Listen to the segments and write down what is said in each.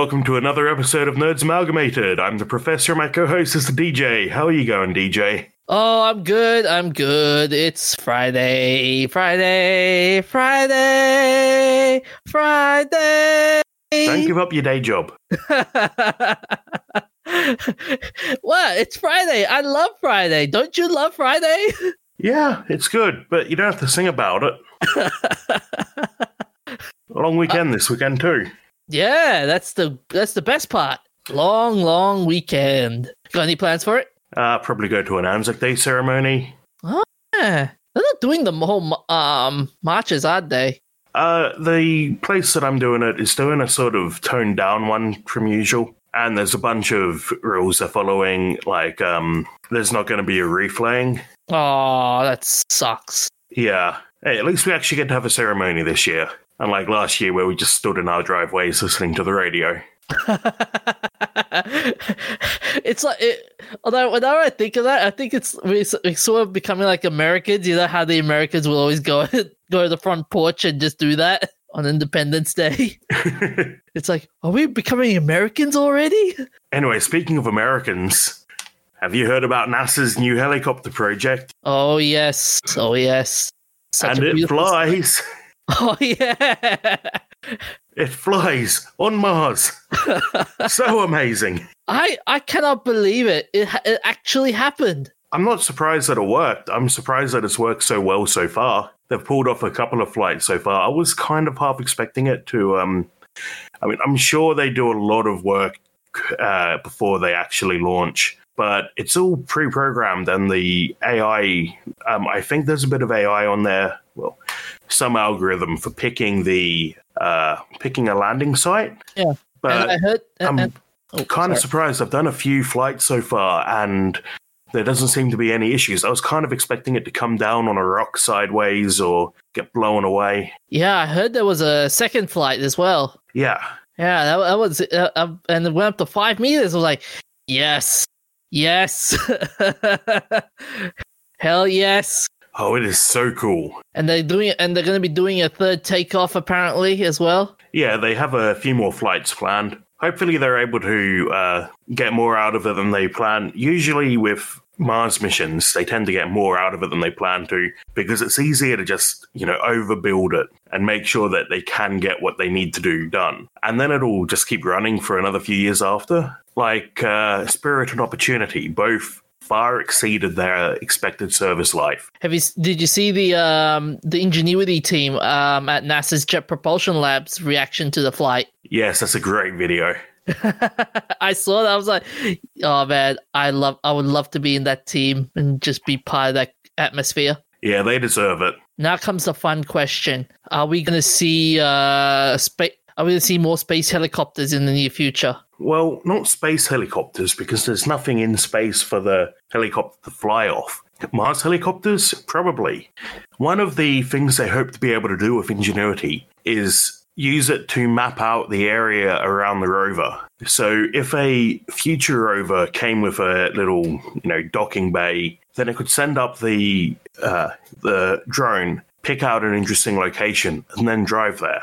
Welcome to another episode of Nerds Amalgamated. I'm the professor, my co-host is the DJ. How are you going, DJ? Oh, I'm good. I'm good. It's Friday, Friday, Friday, Friday. Don't give up your day job. what? It's Friday. I love Friday. Don't you love Friday? Yeah, it's good, but you don't have to sing about it. Long weekend this weekend too. Yeah, that's the that's the best part. Long, long weekend. Got any plans for it? Uh, probably go to an Anzac Day ceremony. Yeah, they're not doing the whole um marches, are they? Uh, the place that I'm doing it is doing a sort of toned down one from usual. And there's a bunch of rules they're following, like um, there's not going to be a reflaying. Oh, that sucks. Yeah. Hey, at least we actually get to have a ceremony this year. Unlike last year where we just stood in our driveways listening to the radio. it's like it, although whenever I think of that, I think it's we, we sort of becoming like Americans. You know how the Americans will always go go to the front porch and just do that on Independence Day. it's like, are we becoming Americans already? anyway, speaking of Americans, have you heard about NASA's new helicopter project? Oh yes, oh yes, Such and it flies. Oh yeah. It flies on Mars. so amazing. I I cannot believe it. It it actually happened. I'm not surprised that it worked. I'm surprised that it's worked so well so far. They've pulled off a couple of flights so far. I was kind of half expecting it to. Um, I mean, I'm sure they do a lot of work uh, before they actually launch, but it's all pre-programmed, and the AI. Um, I think there's a bit of AI on there. Well, some algorithm for picking the uh, picking a landing site. Yeah. but and I heard. I'm oh, kind of surprised. I've done a few flights so far, and there doesn't seem to be any issues. I was kind of expecting it to come down on a rock sideways or get blown away. Yeah, I heard there was a second flight as well. Yeah, Yeah, that, that was, uh, uh, and it went up to five meters. I was like, yes, yes, hell yes. Oh, it is so cool. And they're doing, and they're going to be doing a third takeoff apparently as well. Yeah, they have a few more flights planned. Hopefully, they're able to uh, get more out of it than they plan. Usually, with Mars missions, they tend to get more out of it than they plan to because it's easier to just, you know, overbuild it and make sure that they can get what they need to do done. And then it'll just keep running for another few years after. Like uh, Spirit and Opportunity, both far exceeded their expected service life. Have you? Did you see the um the Ingenuity team um at NASA's Jet Propulsion Labs reaction to the flight? Yes, that's a great video. I saw that. I was like, oh man, I love. I would love to be in that team and just be part of that atmosphere. Yeah, they deserve it. Now comes the fun question: Are we going to see uh space? Are we going to see more space helicopters in the near future? Well, not space helicopters, because there's nothing in space for the helicopter to fly off. Mars helicopters? Probably. One of the things they hope to be able to do with Ingenuity is use it to map out the area around the rover. So if a future rover came with a little, you know, docking bay, then it could send up the uh, the drone, pick out an interesting location, and then drive there.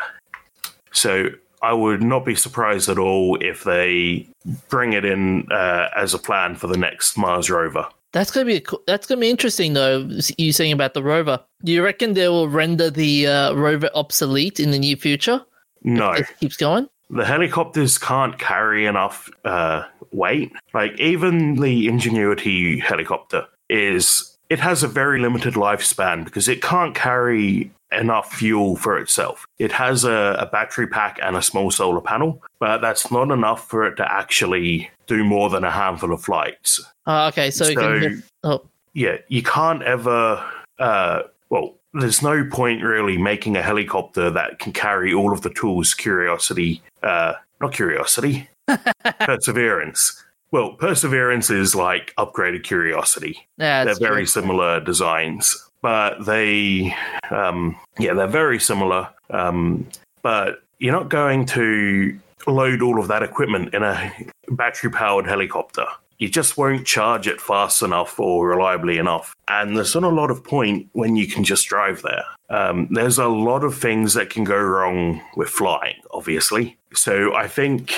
So I would not be surprised at all if they bring it in uh, as a plan for the next Mars rover. That's gonna be a co- that's gonna be interesting though. You saying about the rover? Do you reckon they will render the uh, rover obsolete in the near future? No, it keeps going. the helicopters can't carry enough uh, weight. Like even the Ingenuity helicopter is it has a very limited lifespan because it can't carry enough fuel for itself. It has a, a battery pack and a small solar panel, but that's not enough for it to actually do more than a handful of flights. Oh, okay, so, you can. Oh, yeah, you can't ever. Uh, well, there's no point really making a helicopter that can carry all of the tools. Curiosity, uh, not curiosity, perseverance. Well, perseverance is like upgraded curiosity. yeah, they're very true. similar designs, but they, um, yeah, they're very similar. Um, but you're not going to load all of that equipment in a battery powered helicopter. You just won't charge it fast enough or reliably enough. And there's not a lot of point when you can just drive there. Um, there's a lot of things that can go wrong with flying, obviously. So I think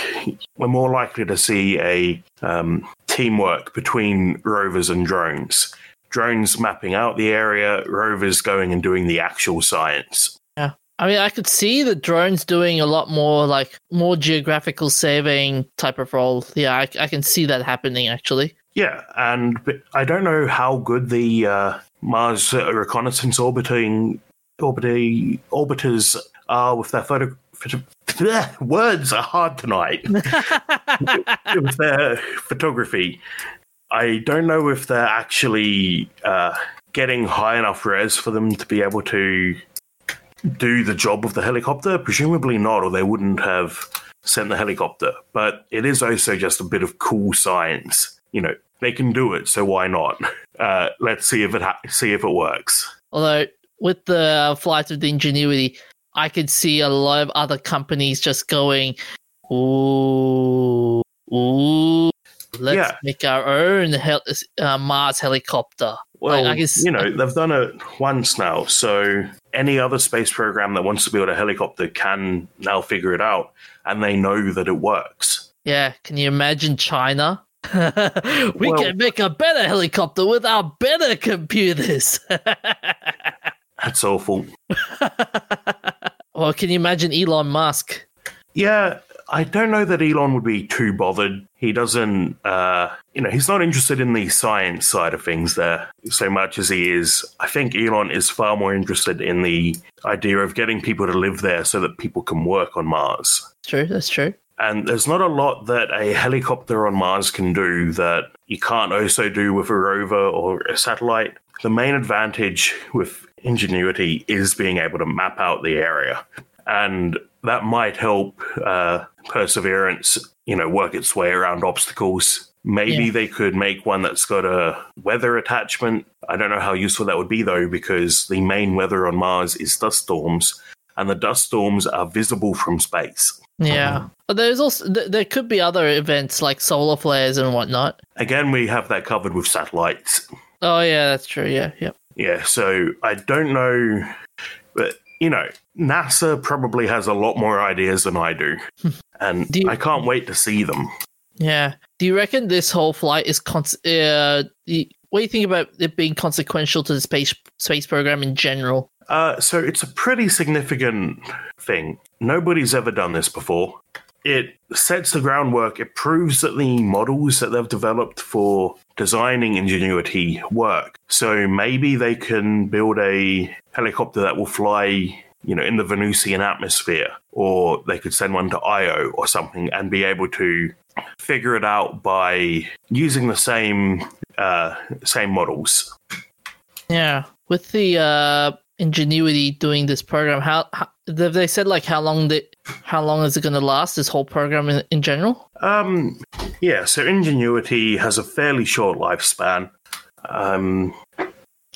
we're more likely to see a um, teamwork between rovers and drones. Drones mapping out the area, rovers going and doing the actual science. I mean, I could see the drones doing a lot more like more geographical saving type of role. Yeah, I, I can see that happening actually. Yeah, and I don't know how good the uh, Mars reconnaissance orbiting orbiter, orbiters are with their photo. photo bleh, words are hard tonight. with their photography, I don't know if they're actually uh, getting high enough res for them to be able to do the job of the helicopter. Presumably not, or they wouldn't have sent the helicopter. But it is also just a bit of cool science. You know, they can do it, so why not? Uh, let's see if it ha- see if it works. Although with the flight of the Ingenuity, I could see a lot of other companies just going, "Ooh, ooh, let's Yeah. make our own hel- uh, Mars helicopter." Well, I guess- you know, they've done it once now, so any other space program that wants to build a helicopter can now figure it out, and they know that it works. Yeah, can you imagine China? we Well- can make a better helicopter with our better computers. That's awful. well, can you imagine Elon Musk? Yeah, I don't know that Elon would be too bothered. He doesn't, uh, you know, he's not interested in the science side of things there so much as he is. I think Elon is far more interested in the idea of getting people to live there so that people can work on Mars. True, that's true. And there's not a lot that a helicopter on Mars can do that you can't also do with a rover or a satellite. The main advantage with Ingenuity is being able to map out the area. And that might help uh, Perseverance, you know, work its way around obstacles. Maybe Yeah. they could make one that's got a weather attachment. I don't know how useful that would be, though, because the main weather on Mars is dust storms, and the dust storms are visible from space. Yeah, but there's also th- there could be other events like solar flares and whatnot. Again, we have that covered with satellites. Oh yeah, that's true. Yeah, yeah. Yeah, so I don't know, but you know, NASA probably has a lot more ideas than I do, and Do you- I can't wait to see them. Yeah. Do you reckon this whole flight is cons- uh what do you think about it being consequential to the space space program in general? Uh, so it's a pretty significant thing. Nobody's ever done this before. It sets the groundwork. It proves that the models that they've developed for designing Ingenuity work. So maybe they can build a helicopter that will fly, you know, in the Venusian atmosphere, or they could send one to Io or something and be able to figure it out by using the same uh, same models. Yeah. With the uh ingenuity doing this program, how, how have they said like how long the how long is it going to last? This whole program in, in general? Um, yeah, so Ingenuity has a fairly short lifespan. Um,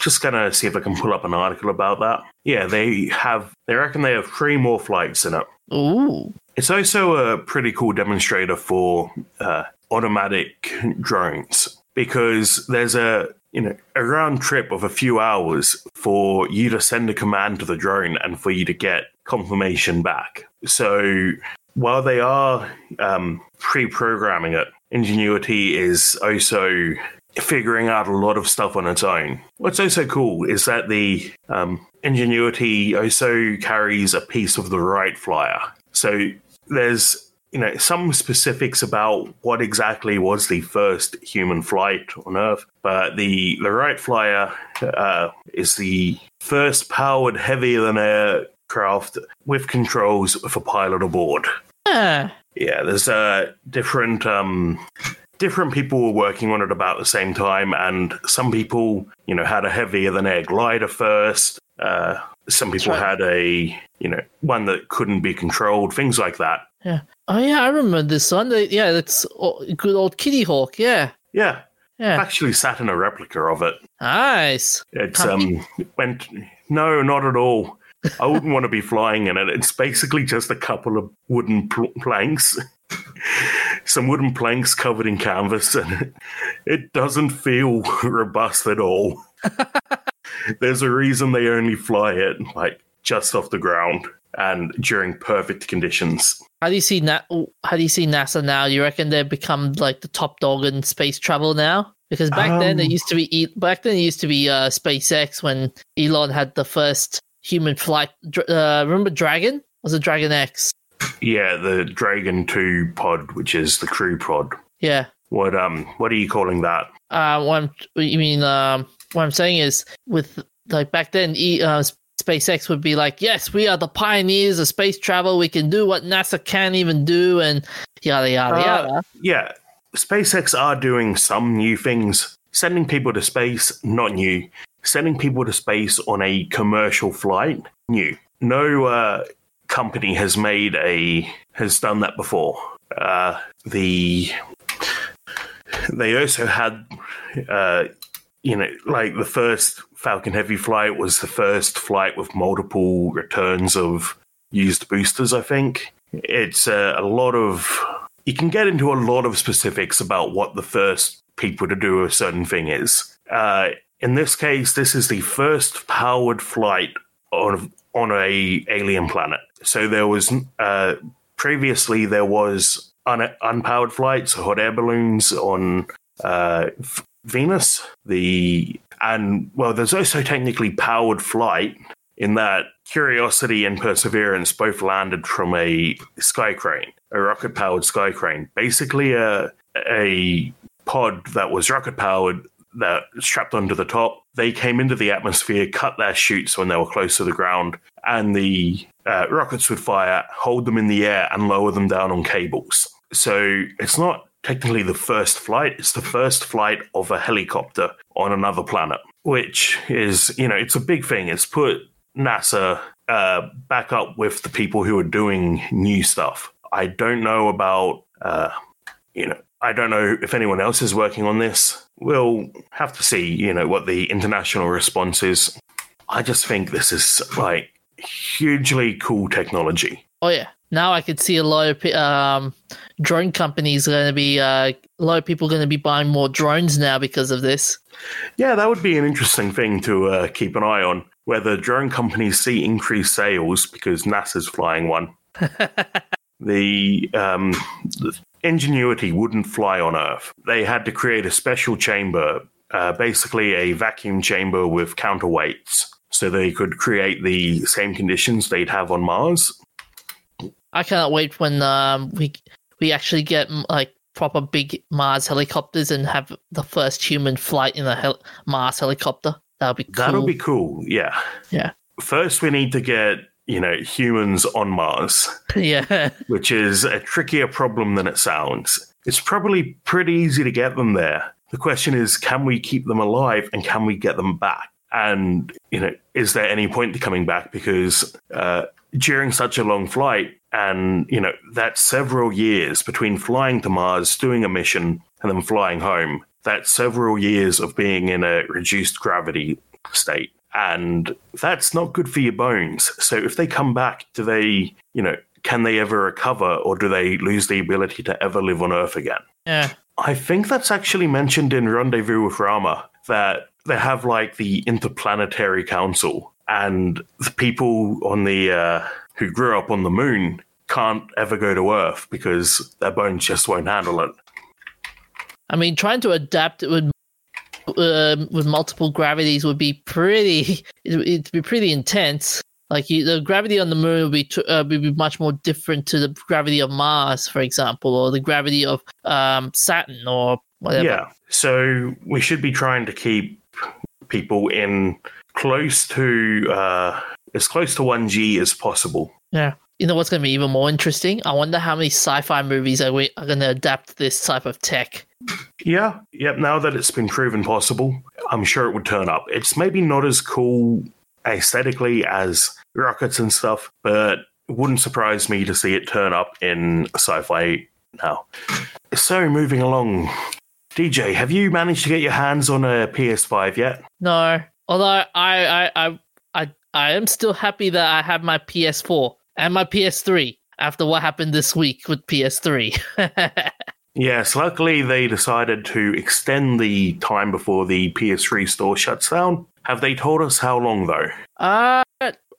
just gonna see if I can pull up an article about that. Yeah, they have. They reckon they have three more flights in it. Ooh. It's also a pretty cool demonstrator for uh, automatic drones because there's a you know a round trip of a few hours for you to send a command to the drone and for you to get confirmation back. So while they are um, pre-programming it, Ingenuity is also figuring out a lot of stuff on its own. What's also cool is that the um, Ingenuity also carries a piece of the Wright Flyer. So there's you know some specifics about what exactly was the first human flight on Earth, but the the Wright Flyer uh, is the first powered heavier than air craft with controls for a pilot aboard. Yeah. Yeah, there's uh, different um, different people were working on it about the same time, and some people, you know, had a heavier than air glider first. Uh, some people right. had a, you know, one that couldn't be controlled, things like that. Yeah. Oh yeah, I remember this one. Yeah, that's good old Kitty Hawk. Yeah. Yeah, I've actually sat in a replica of it. Nice. It's um went no, not at all. I wouldn't want to be flying in it. It's basically just a couple of wooden pl- planks. some wooden planks covered in canvas, and it doesn't feel robust at all. There's a reason they only fly it like just off the ground and during perfect conditions. How do you see Na- How do you see NASA now? You reckon they've become like the top dog in space travel now? Because back um, then it used to be back then it used to be uh, SpaceX when Elon had the first human flight. Uh, remember Dragon? Was it Dragon X? Yeah, the Dragon Two pod, which is the crew pod. Yeah. What um what are you calling that? Uh, what, I'm, you mean um what I'm saying is with like back then, uh, SpaceX would be like, yes, we are the pioneers of space travel. We can do what NASA can't even do, and yada yada uh, yada. Yeah, SpaceX are doing some new things. Sending people to space, not new. Sending people to space on a commercial flight, new. No uh, company has made a has done that before. Uh, the they also had uh, you know, like the first Falcon Heavy flight was the first flight with multiple returns of used boosters, I think. It's uh, a lot of. You can get into a lot of specifics about what the first people to do a certain thing is. Uh, in this case, this is the first powered flight on on a alien planet. So there was uh, previously there was un- unpowered flights, hot air balloons on uh, Venus. The and well, there's also technically powered flight in that Curiosity and Perseverance both landed from a sky crane, a rocket powered sky crane. Basically, a a pod that was rocket powered that strapped onto the top. They came into the atmosphere, cut their chutes when they were close to the ground, and the uh, rockets would fire, hold them in the air, and lower them down on cables. So it's not technically the first flight. It's the first flight of a helicopter on another planet, which is, you know, it's a big thing. It's put NASA uh, back up with the people who are doing new stuff. I don't know about, uh, you know, I don't know if anyone else is working on this. We'll have to see, you know, what the international response is. I just think this is like hugely cool technology. Oh yeah, now I could see a lot of um, drone companies going to be uh, a lot of people going to be buying more drones now because of this. Yeah, that would be an interesting thing to uh, keep an eye on. Whether drone companies see increased sales because NASA's flying one. the, um, the Ingenuity wouldn't fly on Earth. They had to create a special chamber, uh, basically a vacuum chamber with counterweights, so they could create the same conditions they'd have on Mars I cannot wait when um, we we actually get like proper big Mars helicopters and have the first human flight in a hel- Mars helicopter. That'll be cool. That'll be cool. Yeah. Yeah. First, we need to get you know humans on Mars. yeah. Which is a trickier problem than it sounds. It's probably pretty easy to get them there. The question is, can we keep them alive and can we get them back? And you know, is there any point to coming back? Because uh, during such a long flight, and, you know, that's several years between flying to Mars, doing a mission, and then flying home. That's several years of being in a reduced gravity state. And that's not good for your bones. So if they come back, do they, you know, can they ever recover or do they lose the ability to ever live on Earth again? Yeah. I think that's actually mentioned in Rendezvous with Rama that they have like the Interplanetary Council and the people on the uh, who grew up on the moon can't ever go to Earth because their bones just won't handle it. I mean, trying to adapt with uh, with multiple gravities would be pretty. It'd be pretty intense. Like you, the gravity on the moon would be uh, would be much more different to the gravity of Mars, for example, or the gravity of um, Saturn, or whatever. Yeah. So we should be trying to keep people in close to uh, as close to 1G as possible. Yeah. You know what's going to be even more interesting? I wonder how many sci-fi movies are, we, are going to adapt this type of tech. Yeah, yep. Now that it's been proven possible, I'm sure it would turn up. It's maybe not as cool aesthetically as rockets and stuff, but it wouldn't surprise me to see it turn up in sci-fi now. So moving along, DJ, have you managed to get your hands on a PS5 yet? No, although I I I I, I am still happy that I have my PS4 and my PS3 after what happened this week with PS3. Yes, luckily they decided to extend the time before the PS3 store shuts down. Have they told us how long though? Uh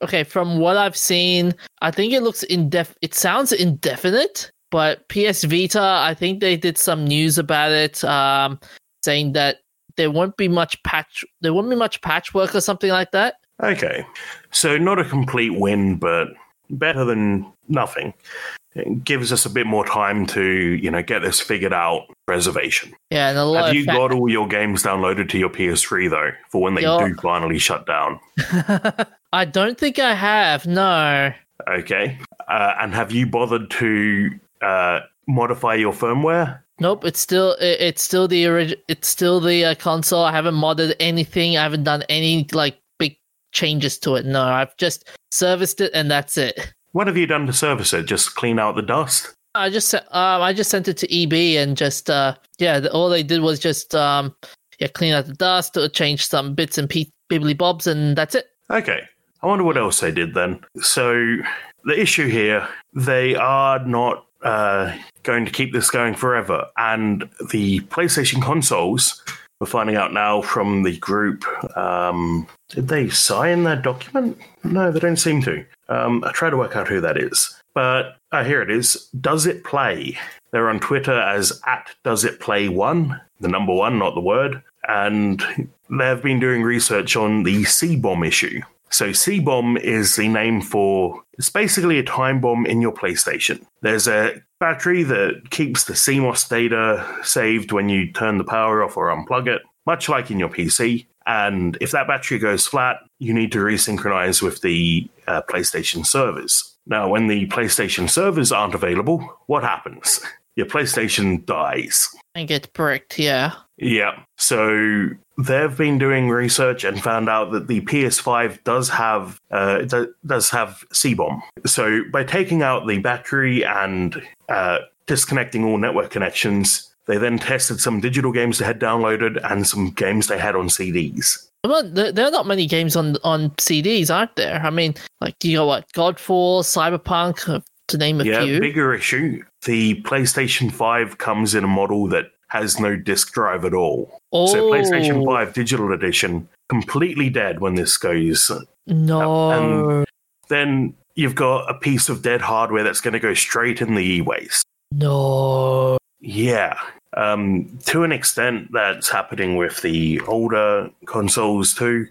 okay, from what I've seen, I think it looks indef it sounds indefinite, but PS Vita, I think they did some news about it, um, saying that there won't be much patch there won't be much patchwork or something like that. Okay. So not a complete win, but better than nothing. It gives us a bit more time to, you know, get this figured out. Reservation. Yeah, and a lot Have you fa- got all your games downloaded to your PS3 though, for when they do finally shut down? I don't think I have. No. Okay. Uh, and have you bothered to uh, modify your firmware? Nope, it's still it, it's still the orig- it's still the uh, console. I haven't modded anything. I haven't done any like changes to it. No, I've just serviced it and that's it. What have you done to service it? Just clean out the dust? I just um I just sent it to EB and just uh yeah, all they did was just um yeah clean out the dust, uh, change some bits and pe- bibbly bobs, and that's it. Okay. I wonder what else they did then. So, the issue here, they are not uh, going to keep this going forever. And the PlayStation consoles, we're finding out now from the group, um, did they sign that document? No, they don't seem to. Um, I try to work out who that is. But uh, here it is. Does it play? They're on Twitter as at Does It Play One, the number one, not the word. And they've been doing research on the C bomb issue. So C bomb is the name for it's basically a time bomb in your PlayStation. There's a battery that keeps the CMOS data saved when you turn the power off or unplug it, much like in your PC. And if that battery goes flat, you need to resynchronize with the uh, PlayStation servers. Now, when the PlayStation servers aren't available, what happens? Your PlayStation dies. And get bricked, yeah. Yeah. So they've been doing research and found out that the PS5 does have uh, does have C-bomb. So by taking out the battery and uh, disconnecting all network connections, they then tested some digital games they had downloaded and some games they had on CDs. Well, there, are not many games on on CDs, aren't there? I mean, like do you got what Godfall, Cyberpunk, to name a yeah, few. bigger issue. The PlayStation 5 comes in a model that has no disk drive at all. oh So PlayStation 5 Digital Edition completely dead when this goes no, and- then you've got a piece of dead hardware that's going to go straight in the e-waste. no. Yeah. Um, to an extent, that's happening with the older consoles too.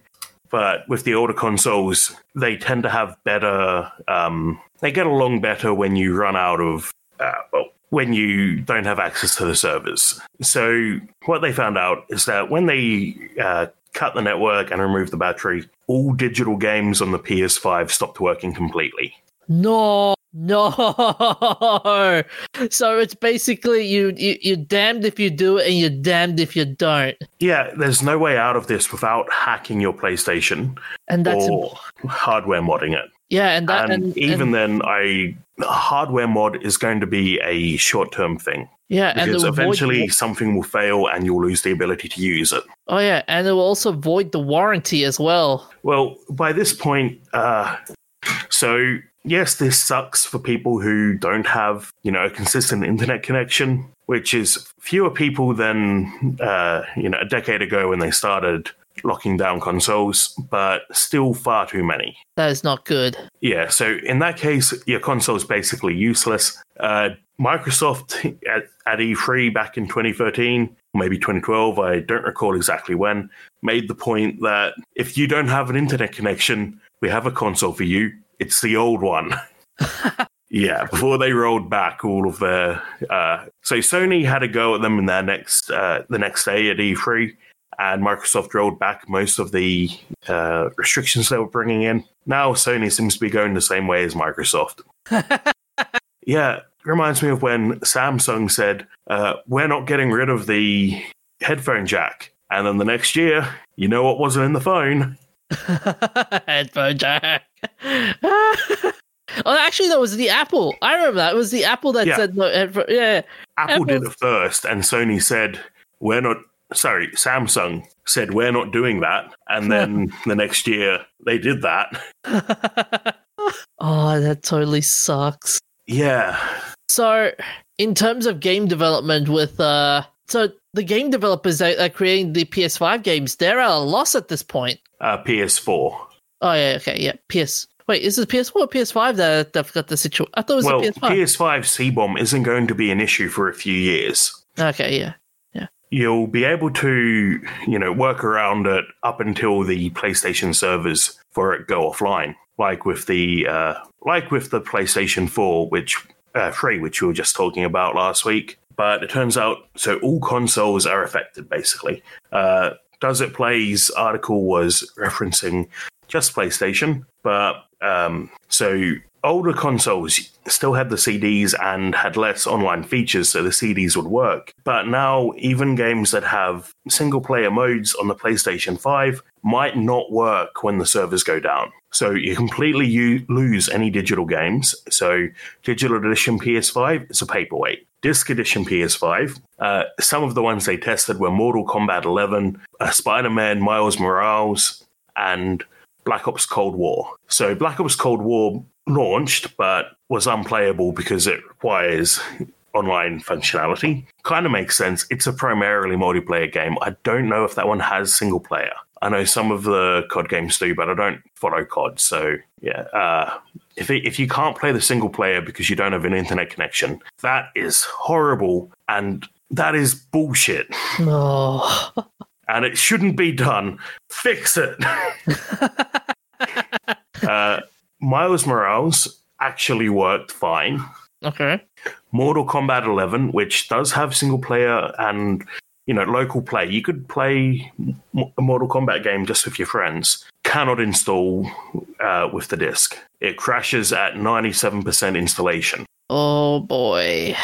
But with the older consoles, they tend to have better. Um, they get along better when you run out of. Uh, well, when you don't have access to the servers. So what they found out is that when they uh, cut the network and remove the battery, all digital games on the PS5 stopped working completely. No, no. So it's basically you, you you're damned if you do it and you're damned if you don't. Yeah, there's no way out of this without hacking your PlayStation And that's or hardware modding it. Yeah, and that and, and, even and- then, I a hardware mod is going to be a short-term thing yeah, and because it will void eventually something will fail and you'll lose the ability to use it. oh yeah, and it will also void the warranty as well. Well, by this point, uh, so yes, this sucks for people who don't have, you know, a consistent internet connection, which is fewer people than, uh, you know, a decade ago when they started locking down consoles, but still far too many. That is not good. Yeah, so in that case, your console is basically useless. Uh, Microsoft at, at E3 back in 2013, maybe 2012, I don't recall exactly when, made the point that if you don't have an internet connection, we have a console for you. It's the old one. yeah, before they rolled back all of their. Uh, so Sony had a go at them in their next uh, the next day at E3, and Microsoft rolled back most of the uh, restrictions they were bringing in. Now Sony seems to be going the same way as Microsoft. yeah, reminds me of when Samsung said, uh, "We're not getting rid of the headphone jack," and then the next year, you know what wasn't in the phone? Headphone jack. oh, actually, that was the Apple. I remember that. It was the Apple that Yeah. said no. Yeah. Apple did Apple's- it first, and Sony said, "We're not." Sorry, Samsung said, "We're not doing that," and then the next year they did that. oh, that totally sucks. Yeah, So, in terms of game development, with uh, so the game developers that are creating the PS5 games, they're at a loss at this point. Uh, PS4. Oh yeah, okay, yeah. PS. Wait, is it PS4 or PS5 that they've got the situation? I thought it was Well, a PS5. PS5 C-bomb isn't going to be an issue for a few years. okay, yeah. You'll be able to, you know, work around it up until the PlayStation servers for it go offline, like with the uh, like with the PlayStation 4, which uh, 3, which we were just talking about last week. But it turns out, so all consoles are affected basically. Uh, Does It Play's article was referencing just PlayStation, but um, so older consoles still had the CDs and had less online features, so the CDs would work. But now, even games that have single player modes on the PlayStation 5 might not work when the servers go down. So you completely u- lose any digital games. So, digital edition PS5 is a paperweight. Disc edition PS5, uh, some of the ones they tested were Mortal Kombat 11, uh, Spider Man Miles Morales, and Black Ops Cold War. So Black Ops Cold War launched, but was unplayable because it requires online functionality. Kind of makes sense. It's a primarily multiplayer game. I don't know if that one has single player. I know some of the COD games do, but I don't follow COD. So yeah, uh, if it, if you can't play the single player because you don't have an internet connection, that is horrible and that is bullshit. No. and it shouldn't be done. Fix it. uh, Miles Morales actually worked fine. Okay. Mortal Kombat 11, which does have single player and you know local play, you could play a Mortal Kombat game just with your friends. Cannot install uh, with the disc. It crashes at 97% installation. Oh boy.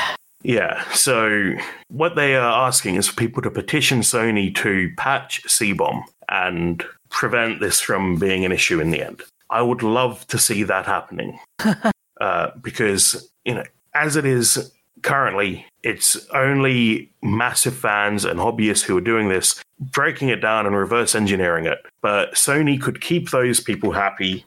Yeah, so what they are asking is for people to petition Sony to patch C-Bomb and prevent this from being an issue in the end. I would love to see that happening uh, because, you know, as it is currently, it's only massive fans and hobbyists who are doing this, breaking it down and reverse engineering it. But Sony could keep those people happy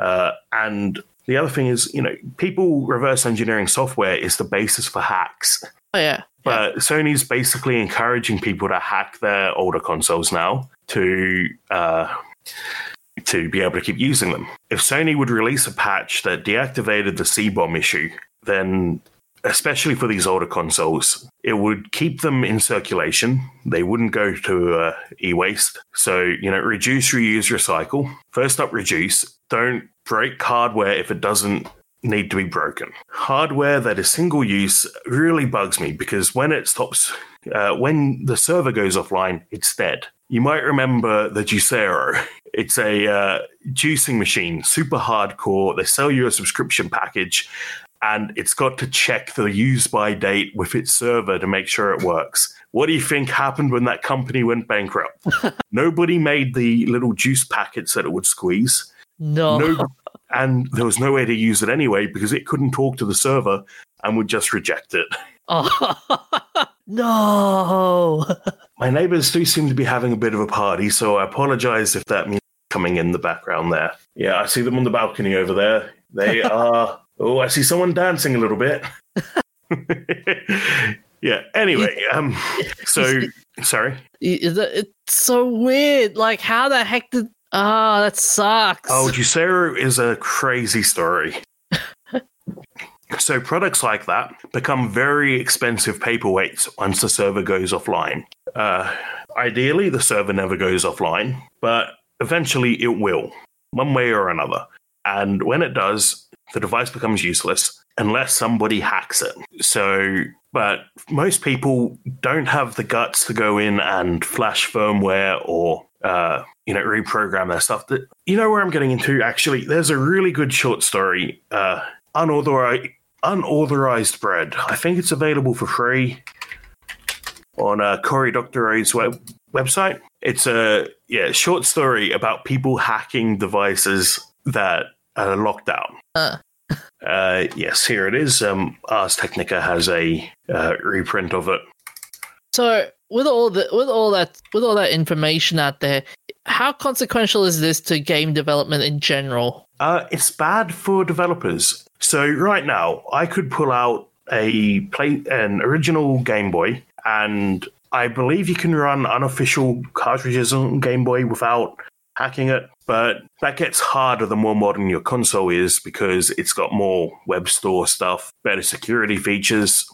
uh, and the other thing is, you know, people reverse engineering software is the basis for hacks. Oh yeah. But Sony's basically encouraging people to hack their older consoles now to uh, to be able to keep using them. If Sony would release a patch that deactivated the C bomb issue, then especially for these older consoles, it would keep them in circulation. They wouldn't go to uh, e-waste. So you know, reduce, reuse, recycle. First up, reduce. Don't break hardware if it doesn't need to be broken. Hardware that is single use really bugs me because when it stops, uh, when the server goes offline, it's dead. You might remember the Juicero. It's a uh, juicing machine, super hardcore. They sell you a subscription package, and it's got to check the use by date with its server to make sure it works. What do you think happened when that company went bankrupt? Nobody made the little juice packets that it would squeeze. No. No, and there was no way to use it anyway because it couldn't talk to the server and would just reject it. Oh. no. My neighbors do seem to be having a bit of a party, so I apologize if that means coming in the background there. Yeah, I see them on the balcony over there. They are. Oh, I see someone dancing a little bit. yeah. Anyway, um, so sorry. It's so weird. Like, how the heck did? Ah, that sucks. Oh, Juicero is a crazy story. so products like that become very expensive paperweights once the server goes offline. Uh, ideally, the server never goes offline, but eventually it will, one way or another. And when it does, the device becomes useless unless somebody hacks it. So, but most people don't have the guts to go in and flash firmware or uh, you know reprogram their stuff. That you know where I'm getting into. Actually, there's a really good short story, uh, unauthorized unauthorized bread. I think it's available for free on uh, Cory Doctorow's web website. It's a yeah short story about people hacking devices that are locked down. Uh. Uh, yes, here it is. Um, Ars Technica has a uh, reprint of it. So with all the with all that with all that information out there, how consequential is this to game development in general? Uh, it's bad for developers. So right now, I could pull out a play an original Game Boy, and I believe you can run unofficial cartridges on Game Boy without hacking it. But that gets harder the more modern your console is because it's got more web store stuff, better security features.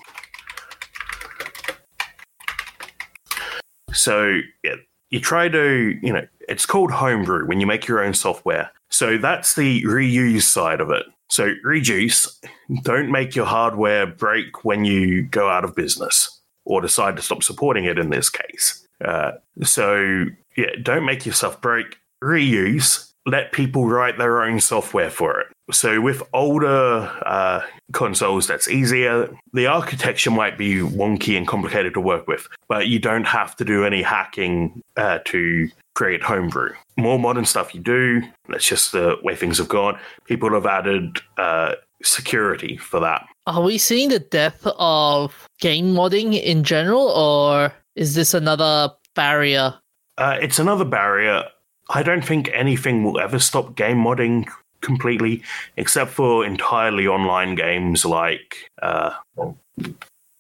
So yeah, you try to, you know, it's called homebrew when you make your own software. So that's the reuse side of it. So reduce, don't make your hardware break when you go out of business or decide to stop supporting it in this case. Uh, so yeah, don't make yourself break. Reuse, let people write their own software for it. So with older uh, consoles, that's easier. The architecture might be wonky and complicated to work with, but you don't have to do any hacking uh, to create homebrew. More modern stuff you do. That's just the way things have gone. People have added uh, security for that. Are we seeing the death of game modding in general, or is this another barrier? Uh, it's another barrier. I don't think anything will ever stop game modding completely, except for entirely online games like, uh,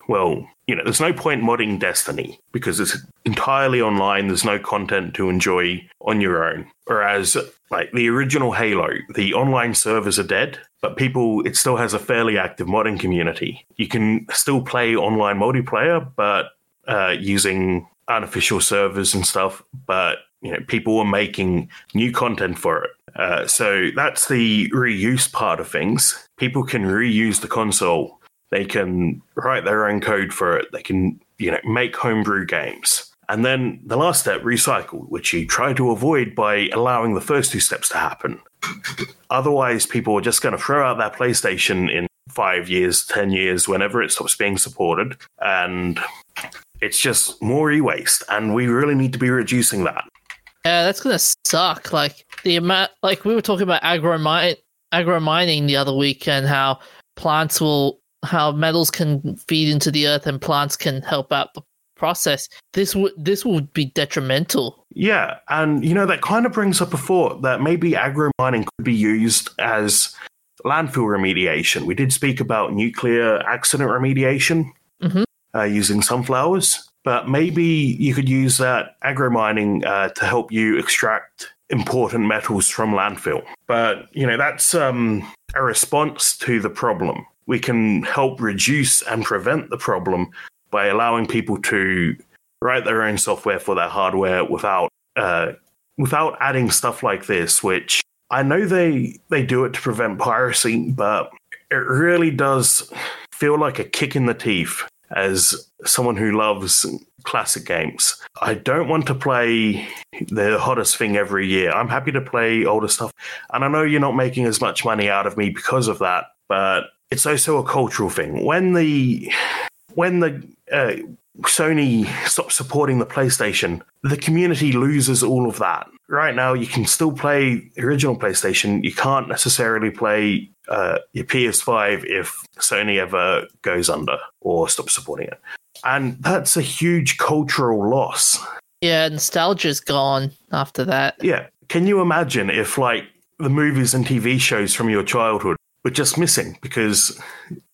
well, you know, there's no point modding Destiny because it's entirely online. There's no content to enjoy on your own. Whereas, like the original Halo, the online servers are dead, but people, it still has a fairly active modding community. You can still play online multiplayer, but uh, using unofficial servers and stuff. But you know, people were making new content for it. Uh, so that's the reuse part of things. People can reuse the console. They can write their own code for it. They can, you know, make homebrew games. And then the last step, recycle, which you try to avoid by allowing the first two steps to happen. Otherwise, people are just going to throw out their PlayStation in five years, 10 years, whenever it stops being supported. And it's just more e waste. And we really need to be reducing that. Yeah, that's gonna suck. Like the amount, like we were talking about agro mine, agro mining the other week, and how plants will, how metals can feed into the earth, and plants can help out the process. This would this would be detrimental. Yeah, and you know that kind of brings up a thought that maybe agro mining could be used as landfill remediation. We did speak about nuclear accident remediation Mhm. uh, using sunflowers, but maybe you could use that agro mining uh, to help you extract important metals from landfill. But you know that's um, a response to the problem. We can help reduce and prevent the problem by allowing people to write their own software for their hardware without uh, without adding stuff like this, which I know they they do it to prevent piracy, but it really does feel like a kick in the teeth as someone who loves classic games. I don't want to play the hottest thing every year. I'm happy to play older stuff, and I know you're not making as much money out of me because of that, but it's also a cultural thing. When the when the uh, Sony stops supporting the PlayStation, the community loses all of that. Right now, you can still play the original PlayStation. You can't necessarily play uh, your PS5 if Sony ever goes under or stops supporting it. And that's a huge cultural loss. Yeah, nostalgia's gone after that. Yeah. Can you imagine if, like, the movies and TV shows from your childhood were just missing because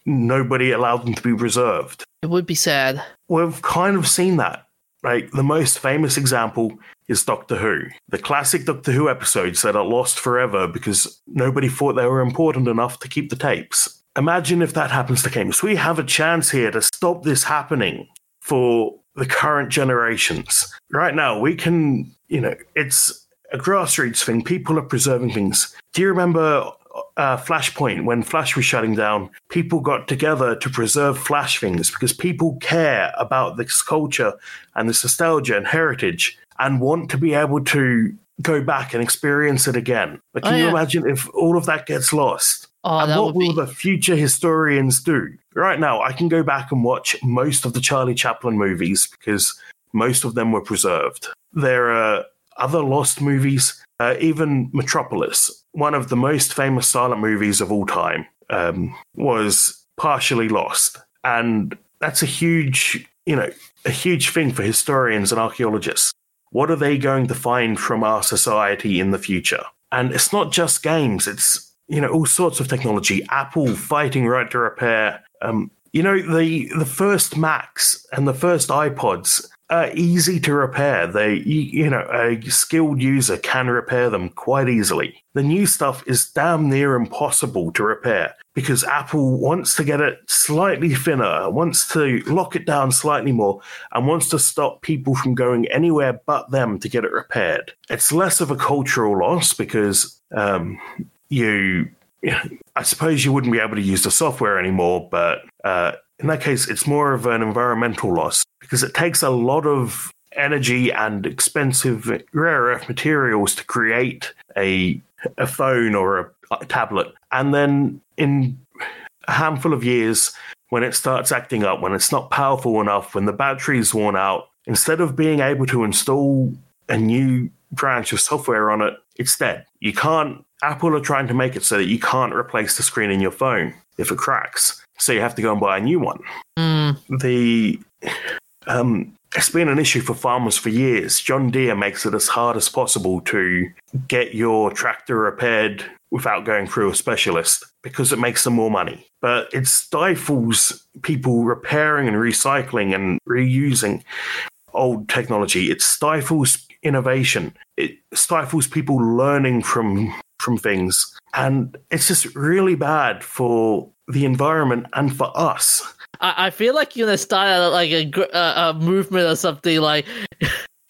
nobody allowed them to be preserved? It would be sad. We've kind of seen that. Like the most famous example is Doctor Who. The classic Doctor Who episodes that are lost forever because nobody thought they were important enough to keep the tapes. Imagine if that happens to games. We have a chance here to stop this happening for the current generations. Right now, we can, you know, it's a grassroots thing. People are preserving things. Do you remember uh, Flashpoint, when Flash was shutting down, people got together to preserve Flash things because people care about this culture and this nostalgia and heritage and want to be able to go back and experience it again. But can Oh, you imagine if all of that gets lost? Oh, and what will be. the future historians do? Right now, I can go back and watch most of the Charlie Chaplin movies because most of them were preserved. There are other lost movies, uh, even Metropolis, one of the most famous silent movies of all time, um, was partially lost. And that's a huge, you know, a huge thing for historians and archaeologists. What are they going to find from our society in the future? And it's not just games, it's you know all sorts of technology apple fighting right to repair um, you know the the first Macs and the first iPods are easy to repair. They you, know a skilled user can repair them quite easily. The new stuff is damn near impossible to repair because Apple wants to get it slightly thinner, wants to lock it down slightly more, and wants to stop people from going anywhere but them to get it repaired. It's less of a cultural loss because um, you I suppose you wouldn't be able to use the software anymore, but uh, in that case, it's more of an environmental loss because it takes a lot of energy and expensive rare earth materials to create a a phone or a, a tablet, and then in a handful of years, when it starts acting up, when it's not powerful enough, when the battery's worn out, instead of being able to install a new branch of software on it, it's dead. You can't Apple are trying to make it so that you can't replace the screen in your phone if it cracks. So you have to go and buy a new one. Mm. The um, it's been an issue for farmers for years. John Deere makes it as hard as possible to get your tractor repaired without going through a specialist because it makes them more money. But it stifles people repairing and recycling and reusing old technology. It stifles innovation. It stifles people learning from from things. And it's just really bad for the environment and for us. I, I feel like you're gonna start a, like a, a, a movement or something like.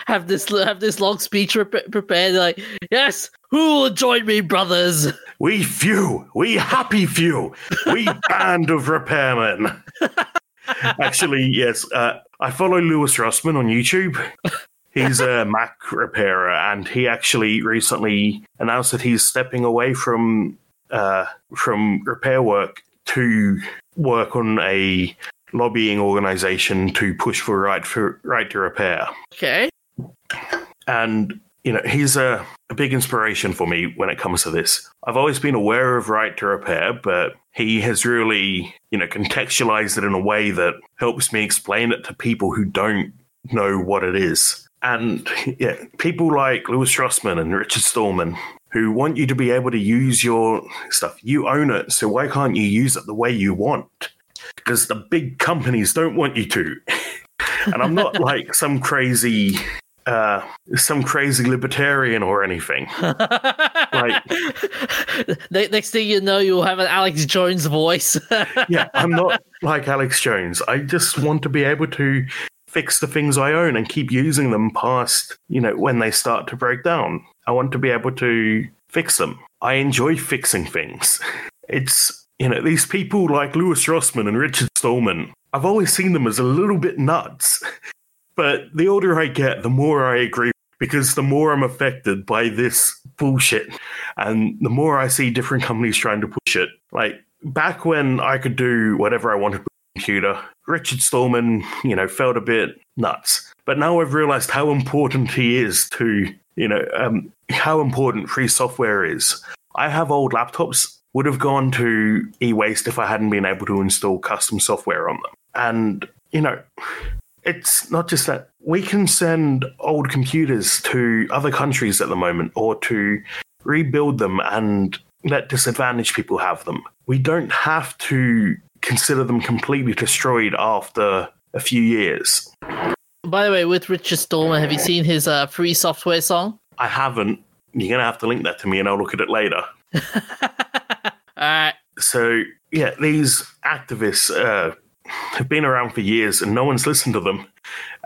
Have this have this long speech prepared, like yes, who will join me, brothers? We few, we happy few, we band of repairmen. Actually, yes, uh, I follow Louis Rossmann on YouTube. He's a Mac repairer, and he actually recently announced that he's stepping away from uh, from repair work to work on a lobbying organization to push for right for right to repair. Okay. And you know, he's a, a big inspiration for me when it comes to this. I've always been aware of right to repair, but he has really, you know, contextualized it in a way that helps me explain it to people who don't know what it is. And yeah, people like Louis Rossmann and Richard Stallman who want you to be able to use your stuff. You own it, so why can't you use it the way you want? Because the big companies don't want you to. and I'm not like some crazy uh, some crazy libertarian or anything. like, next thing you know, you'll have an Alex Jones voice. yeah, I'm not like Alex Jones. I just want to be able to fix the things I own and keep using them past, you know, when they start to break down. I want to be able to fix them. I enjoy fixing things. It's, you know, these people like Louis Rossmann and Richard Stallman, I've always seen them as a little bit nuts. But the older I get, the more I agree because the more I'm affected by this bullshit and the more I see different companies trying to push it. Like back when I could do whatever I wanted with a computer. Richard Stallman, you know, felt a bit nuts. But now I've realized how important he is to, you know, um, how important free software is. I have old laptops, would have gone to e waste if I hadn't been able to install custom software on them. And, you know, it's not just that we can send old computers to other countries at the moment or to rebuild them and let disadvantaged people have them. We don't have to consider them completely destroyed after a few years. By the way, with Richard Stallman, have you seen his uh, free software song? I haven't. You're going to have to link that to me and I'll look at it later. All right. So, yeah, these activists uh, have been around for years and no one's listened to them.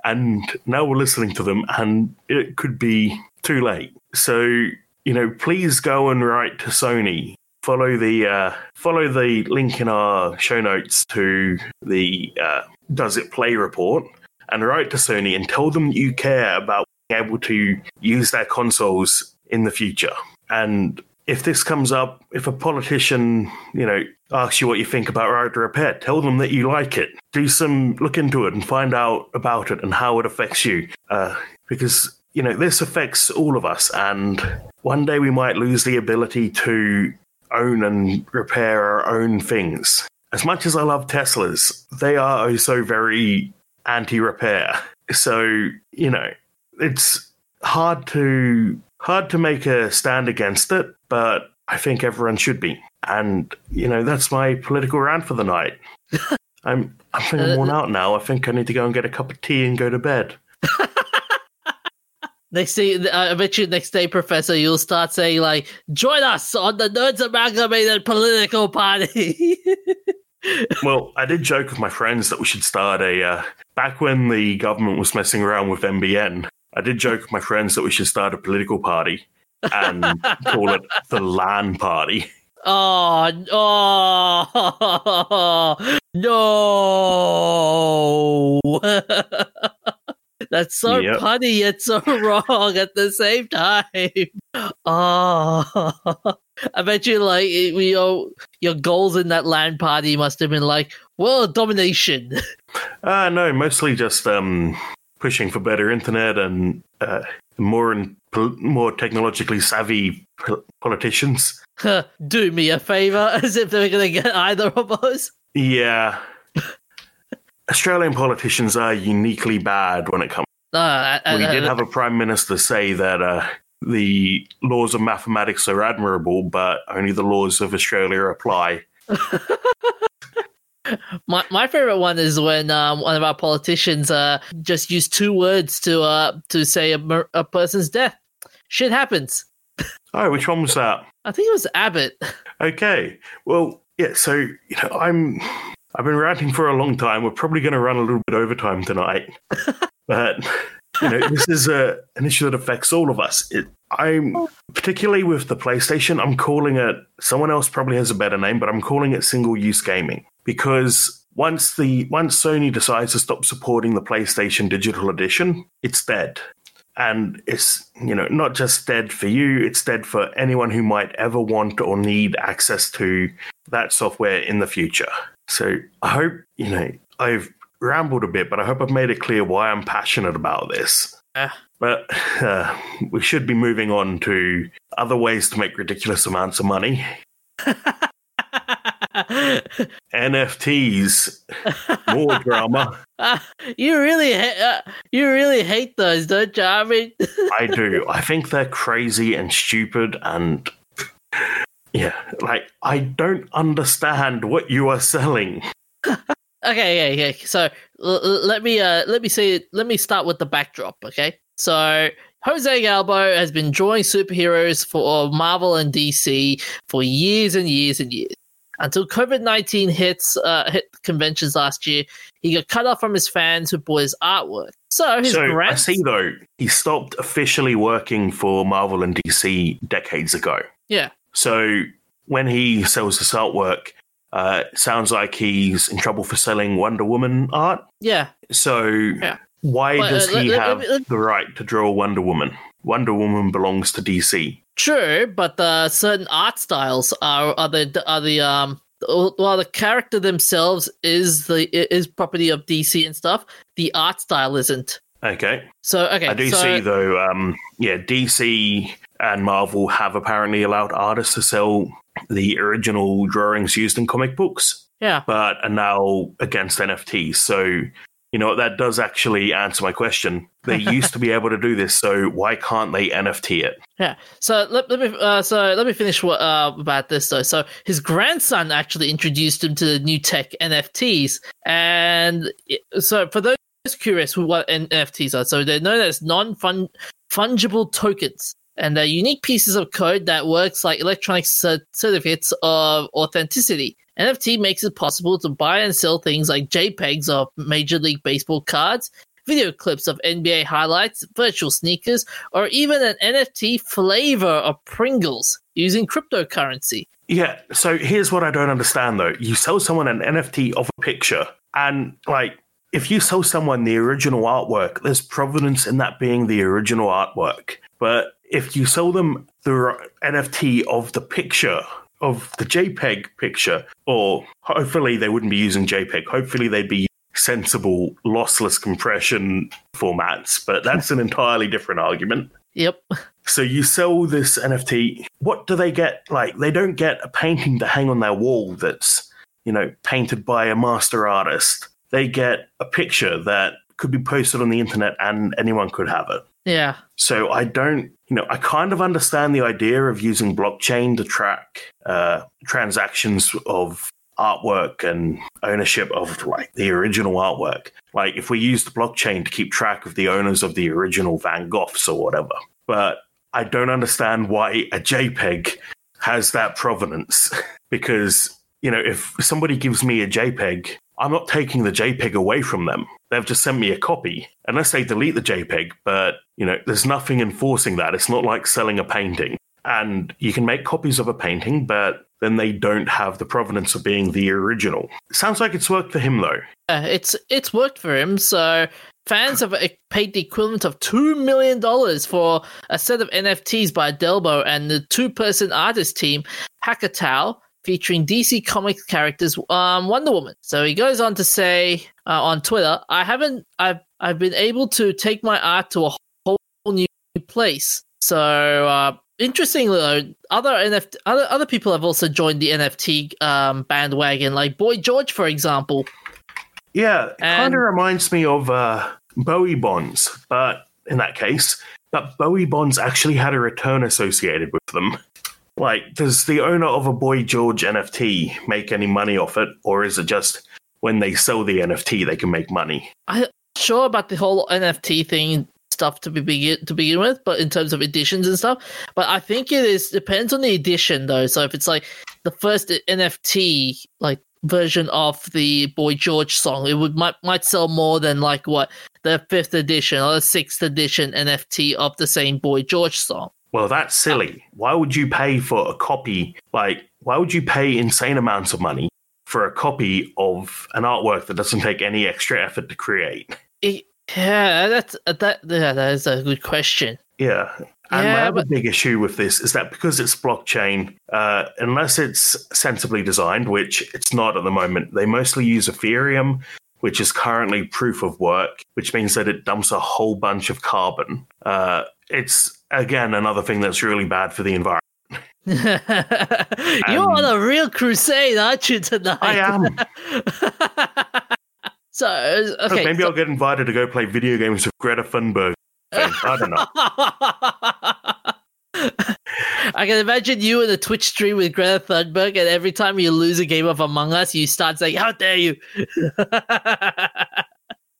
And now we're listening to them and it could be too late. So, you know, please go and write to Sony follow the uh, follow the link in our show notes to the uh, Does It Play report and write to Sony and tell them you care about able to use their consoles in the future. And if this comes up, if a politician, you know, asks you what you think about Right to Repair, tell them that you like it. Do some look into it and find out about it and how it affects you. Uh, because you know this affects all of us, and one day we might lose the ability to own and repair our own things. As much as I love Teslas, they are also very anti repair. So, you know, it's hard to hard to make a stand against it, but I think everyone should be. And, you know, that's my political rant for the night. I'm I'm feeling Uh, worn out now. I think I need to go and get a cup of tea and go to bed. Next day, uh, I bet you next day, Professor, you'll start saying like, "Join us on the Nerds Amalgamated Political Party." Well, I did joke with my friends that we should start a. Uh, back when the government was messing around with NBN, I did joke with my friends that we should start a political party and call it the LAN Party. oh, oh, no! That's so Yep. punny yet so wrong at the same time. Oh, I bet you like we your goals in that land party must have been like world domination. Uh, no, mostly just um, pushing for better internet and uh, more and pol- more technologically savvy pol- politicians. Do me a favor, as if they're gonna get either of us. Yeah. Australian politicians are uniquely bad when it comes. Uh, uh, We uh, did have a prime minister say that uh, the laws of mathematics are admirable, but only the laws of Australia apply. My my favorite one is when um, one of our politicians uh just used two words to uh to say a, a person's death. Shit happens. Oh, which one was that? I think it was Abbott. Okay. Well, yeah. So you know, I'm. I've been ranting for a long time. We're probably going to run a little bit overtime tonight, but you know, this is a an issue that affects all of us. It, I'm particularly with the PlayStation. I'm calling it. Someone else probably has a better name, but I'm calling it single use gaming because once the once Sony decides to stop supporting the PlayStation Digital Edition, it's dead. And it's you know not just dead for you; it's dead for anyone who might ever want or need access to that software in the future. So I hope you know I've rambled a bit, but I hope I've made it clear why I'm passionate about this. Ah. But uh, we should be moving on to other ways to make ridiculous amounts of money. NFTs, more drama. you really ha- uh, you really hate those, don't you? I mean, I do. I think they're crazy and stupid and yeah, like I don't understand what you are selling. Okay, yeah, yeah. So l- let me uh let me say let me start with the backdrop. Okay, so Jose Delbo has been drawing superheroes for Marvel and DC for years and years and years until COVID nineteen hits uh hit conventions last year. He got cut off from his fans who bought his artwork. So his so I see though, he stopped officially working for Marvel and DC decades ago. yeah, So when he sells this artwork, uh, sounds like he's in trouble for selling Wonder Woman art. yeah. So why Well, uh, does let- he let- have let- let- the right to draw Wonder Woman? Wonder Woman belongs to DC. True, but the certain art styles are are the are the um while the character themselves is the is property of DC and stuff, the art style isn't. Okay. So okay, I do so, see though, um, yeah, DC and Marvel have apparently allowed artists to sell the original drawings used in comic books, Yeah, but are now against NFTs. So, you know, that does actually answer my question. They used to be able to do this, so why can't they NFT it? yeah. So let, let me uh, so let me finish what uh, about this though. So his grandson actually introduced him to the new tech NFTs, and so for those curious what NFTs are, so they're known as non fungible tokens. And they're unique pieces of code that works like electronic cer- certificates of authenticity. NFT makes it possible to buy and sell things like JPEGs of Major League Baseball cards, video clips of NBA highlights, virtual sneakers, or even an NFT flavor of Pringles using cryptocurrency. Yeah, so here's what I don't understand though. You sell someone an NFT of a picture, and like, if you sell someone the original artwork, there's provenance in that being the original artwork. But if you sell them the NFT of the picture, of the JPEG picture, or hopefully they wouldn't be using JPEG, hopefully they'd be sensible lossless compression formats, but that's an entirely different argument. Yep. So you sell this NFT. What do they get? Like, they don't get a painting to hang on their wall that's, you know, painted by a master artist. They get a picture that could be posted on the internet and anyone could have it. Yeah. So I don't, you know, I kind of understand the idea of using blockchain to track uh, transactions of artwork and ownership of like the original artwork. Like if we use the blockchain to keep track of the owners of the original Van Goghs or whatever. But I don't understand why a JPEG has that provenance because you know if somebody gives me a JPEG, I'm not taking the JPEG away from them. They've just sent me a copy, unless they delete the JPEG. But you know, there's nothing enforcing that. It's not like selling a painting. And you can make copies of a painting, but then they don't have the provenance of being the original. sounds like it's worked for him though. Uh, it's it's worked for him. So fans have paid the equivalent of two million dollars for a set of NFTs by Delbo and the two-person artist team Hackatao featuring DC Comics characters um, Wonder Woman. So he goes on to say uh, on Twitter, "I haven't I've I've been able to take my art to a whole new place." So uh, interestingly, though, other NFT, other other people have also joined the NFT um, bandwagon, like Boy George, for example. Yeah, it kind of reminds me of uh, Bowie bonds, but in that case, but Bowie bonds actually had a return associated with them. Like, does the owner of a Boy George NFT make any money off it, or is it just when they sell the NFT they can make money? I'm sure about the whole NFT thing stuff to begin to begin with, but in terms of editions and stuff. But I think it is depends on the edition though. So if it's like the first NFT like version of the Boy George song, it would might might sell more than like what the fifth edition or the sixth edition NFT of the same Boy George song. Well, that's silly. Why would you pay for a copy? Like, why would you pay insane amounts of money for a copy of an artwork that doesn't take any extra effort to create? Yeah, that's uh, that. Yeah, that is a good question. Yeah. And yeah, my other but... big issue with this is that because it's blockchain, uh, unless it's sensibly designed, which it's not at the moment, they mostly use Ethereum, which is currently proof of work, which means that it dumps a whole bunch of carbon. Uh, it's, again, another thing that's really bad for the environment. You're on a real crusade, aren't you, tonight? I am. So uh, okay, maybe so- I'll get invited to go play video games with Greta Thunberg. I don't know. I can imagine you in a Twitch stream with Greta Thunberg, and every time you lose a game of Among Us, you start saying, "How dare you!"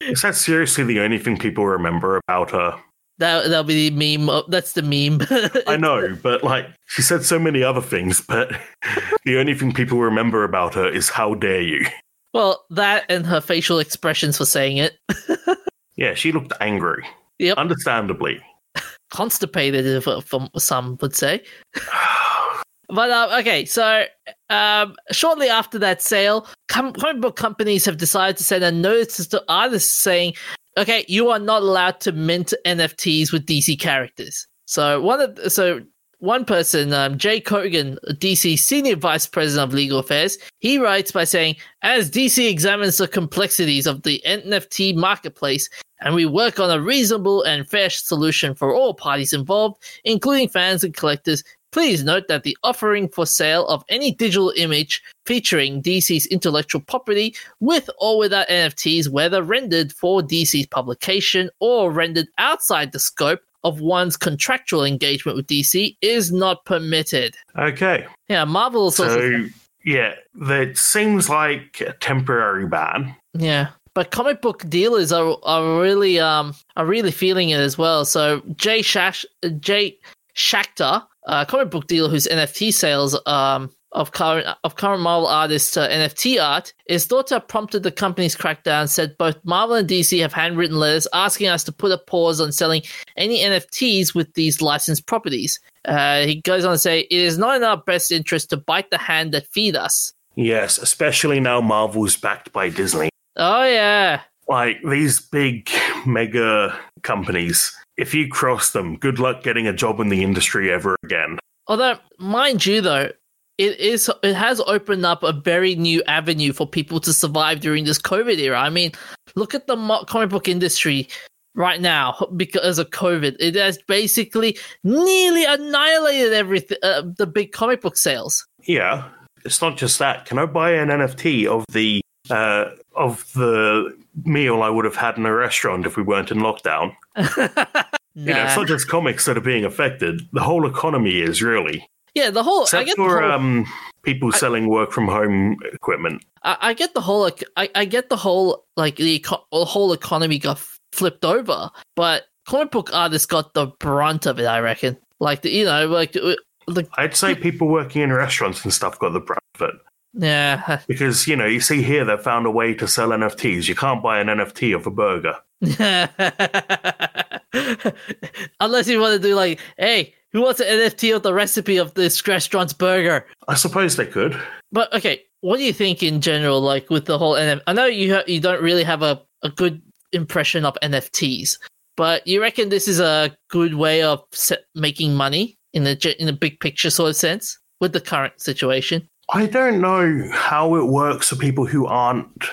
Is that seriously the only thing people remember about her? That that'll be the meme. That's the meme. I know, but like she said so many other things, but the only thing people remember about her is "How dare you." Well, that and her facial expressions for saying it. yeah, she looked angry. Yep. Understandably. Constipated, if, if some would say. but uh, okay, so um, shortly after that sale, com- comic book companies have decided to send a notice to artists saying, "Okay, you are not allowed to mint NFTs with DC characters." So one of so one person, um, Jay Kogan, DC Senior Vice President of Legal Affairs, he writes by saying, As DC examines the complexities of the NFT marketplace, and we work on a reasonable and fair solution for all parties involved, including fans and collectors, please note that the offering for sale of any digital image featuring DC's intellectual property with or without NFTs, whether rendered for DC's publication or rendered outside the scope of one's contractual engagement with DC is not permitted. Okay. Yeah, Marvel so, also. Yeah, that seems like a temporary ban. Yeah. But comic book dealers are are really um are really feeling it as well. So Jay Shash Jay Schachter, a comic book dealer whose NFT sales um of current of current Marvel artists to NFT art is thought to have prompted the company's crackdown. Said both Marvel and DC have handwritten letters asking us to put a pause on selling any NFTs with these licensed properties. Uh, he goes on to say, "It is not in our best interest to bite the hand that feed us." Yes, especially now Marvel's backed by Disney. Oh yeah, like these big mega companies. If you cross them, good luck getting a job in the industry ever again. Although, mind you, though, it is it has opened up a very new avenue for people to survive during this COVID era. I mean, look at the comic book industry right now because of COVID. It has basically nearly annihilated everything, uh, the big comic book sales. Yeah, it's not just that. Can I buy an NFT of the uh, of the meal I would have had in a restaurant if we weren't in lockdown? nah. You know, it's not just comics that are being affected. The whole economy is really. Yeah, the whole I Except get for the whole, um, people selling work from home equipment. I, I get the whole I, I get the whole like the, eco- the whole economy got flipped over, but comic book artists got the brunt of it. I reckon. Like the, you know like uh, the I'd say people working in restaurants and stuff got the brunt of it. Yeah Because, you know, you see here they found a way to sell NFTs. You can't buy an NFT of a burger. Unless you want to do like, hey, who wants an NFT of the recipe of this restaurant's burger? I suppose they could. But okay, what do you think in general, like with the whole NF? I know you ha- you don't really have a, a good impression of NFTs, but you reckon this is a good way of se- making money in the in a big picture sort of sense with the current situation? I don't know how it works for people who aren't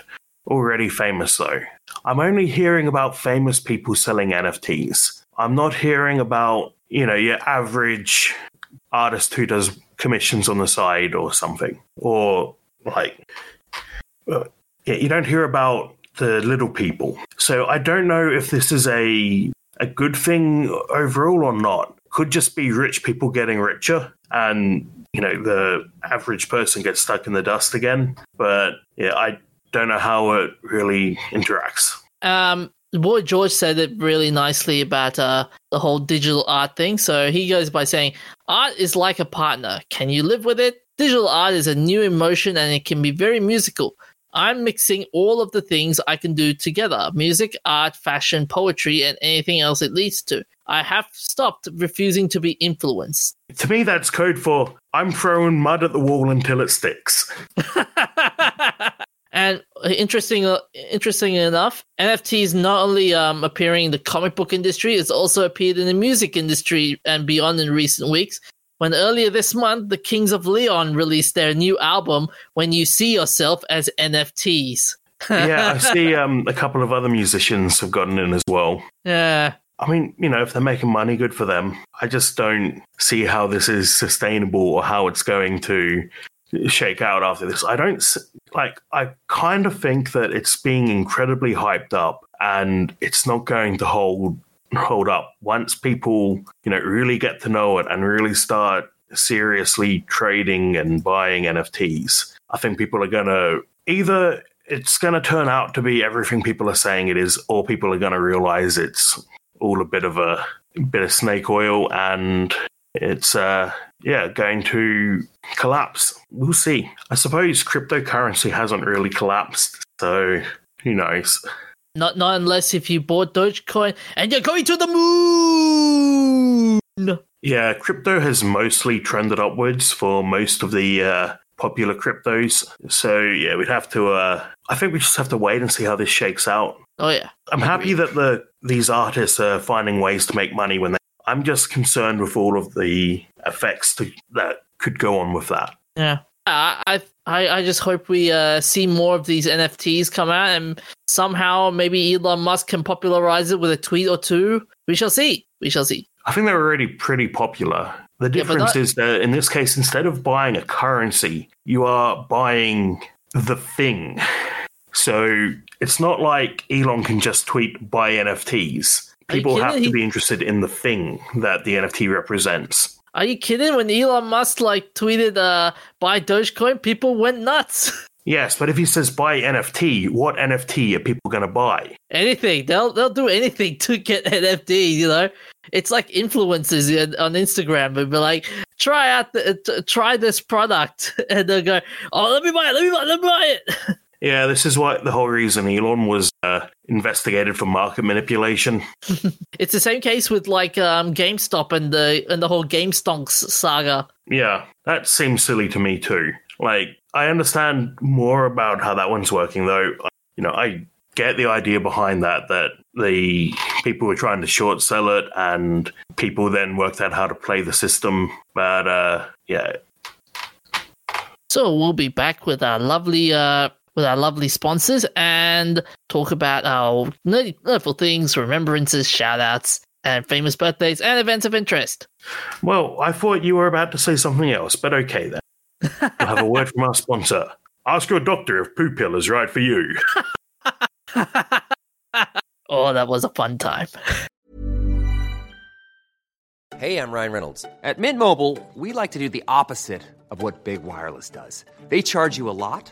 already famous, though. I'm only hearing about famous people selling NFTs. I'm not hearing about, you know, your average artist who does commissions on the side or something. Or, like, yeah, you don't hear about the little people. So I don't know if this is a a good thing overall or not. Could just be rich people getting richer and you know the average person gets stuck in the dust again. But yeah, I don't know how it really interacts. Um, boy George said it really nicely about uh, the whole digital art thing. So he goes by saying, "Art is like a partner. Can you live with it? Digital art is a new emotion, and it can be very musical." I'm mixing all of the things I can do together music, art, fashion, poetry, and anything else it leads to. I have stopped refusing to be influenced. To me, that's code for I'm throwing mud at the wall until it sticks. and interesting, interesting enough, NFTs not only um, appearing in the comic book industry, it's also appeared in the music industry and beyond in recent weeks. When earlier this month, the Kings of Leon released their new album, "When You See Yourself as NFTs." yeah, I see um, a couple of other musicians have gotten in as well. Yeah, I mean, you know, if they're making money, good for them. I just don't see how this is sustainable or how it's going to shake out after this. I don't like, I kind of think that it's being incredibly hyped up and it's not going to hold hold up. Once people, you know, really get to know it and really start seriously trading and buying NFTs. I think people are going to either it's going to turn out to be everything people are saying it is, or people are going to realize it's all a bit of a bit of snake oil and it's uh yeah going to collapse. We'll see. I suppose cryptocurrency hasn't really collapsed so who knows not not unless if you bought Dogecoin and you're going to the moon. yeah crypto has mostly trended upwards for most of the uh popular cryptos so yeah we'd have to uh i think we just have to wait and see how this shakes out Oh yeah, I'm happy that the these artists are finding ways to make money when they. I'm just concerned with all of the effects to, that could go on with that. yeah. I I I just hope we uh, see more of these NFTs come out, and somehow maybe Elon Musk can popularize it with a tweet or two. We shall see. We shall see. I think they're already pretty popular. The Yeah, difference that- is that in this case, instead of buying a currency, you are buying the thing. So it's not like Elon can just tweet buy NFTs. People have to He- be interested in the thing that the NFT represents. Are you kidding? When Elon Musk like tweeted uh, buy Dogecoin, people went nuts. Yes, but if he says buy NFT, what NFT are people going to buy? anything they'll they'll do anything to get NFT. You know, it's like influencers on Instagram would be like, try out the try this product, and they'll go, oh, let me buy it, let me buy it, let me buy it. Yeah, this is what the whole reason Elon was uh, investigated for market manipulation. It's the same case with like um, GameStop and the and the whole GameStonks saga. Yeah, that seems silly to me too. Like, I understand more about how that one's working, though. You know, I get the idea behind that that the people were trying to short sell it, and people then worked out how to play the system. But uh, yeah, So we'll be back with our lovely uh with our lovely sponsors and talk about our nerdy, nerdful things, remembrances, shout outs, and famous birthdays and events of interest. well, I thought you were about to say something else, but okay then. We'll have a word from our sponsor. Ask your doctor if poo pill is right for you. oh, that was a fun time. Hey, I'm Ryan Reynolds. At Mint Mobile, we like to do the opposite of what Big Wireless does. They charge you a lot,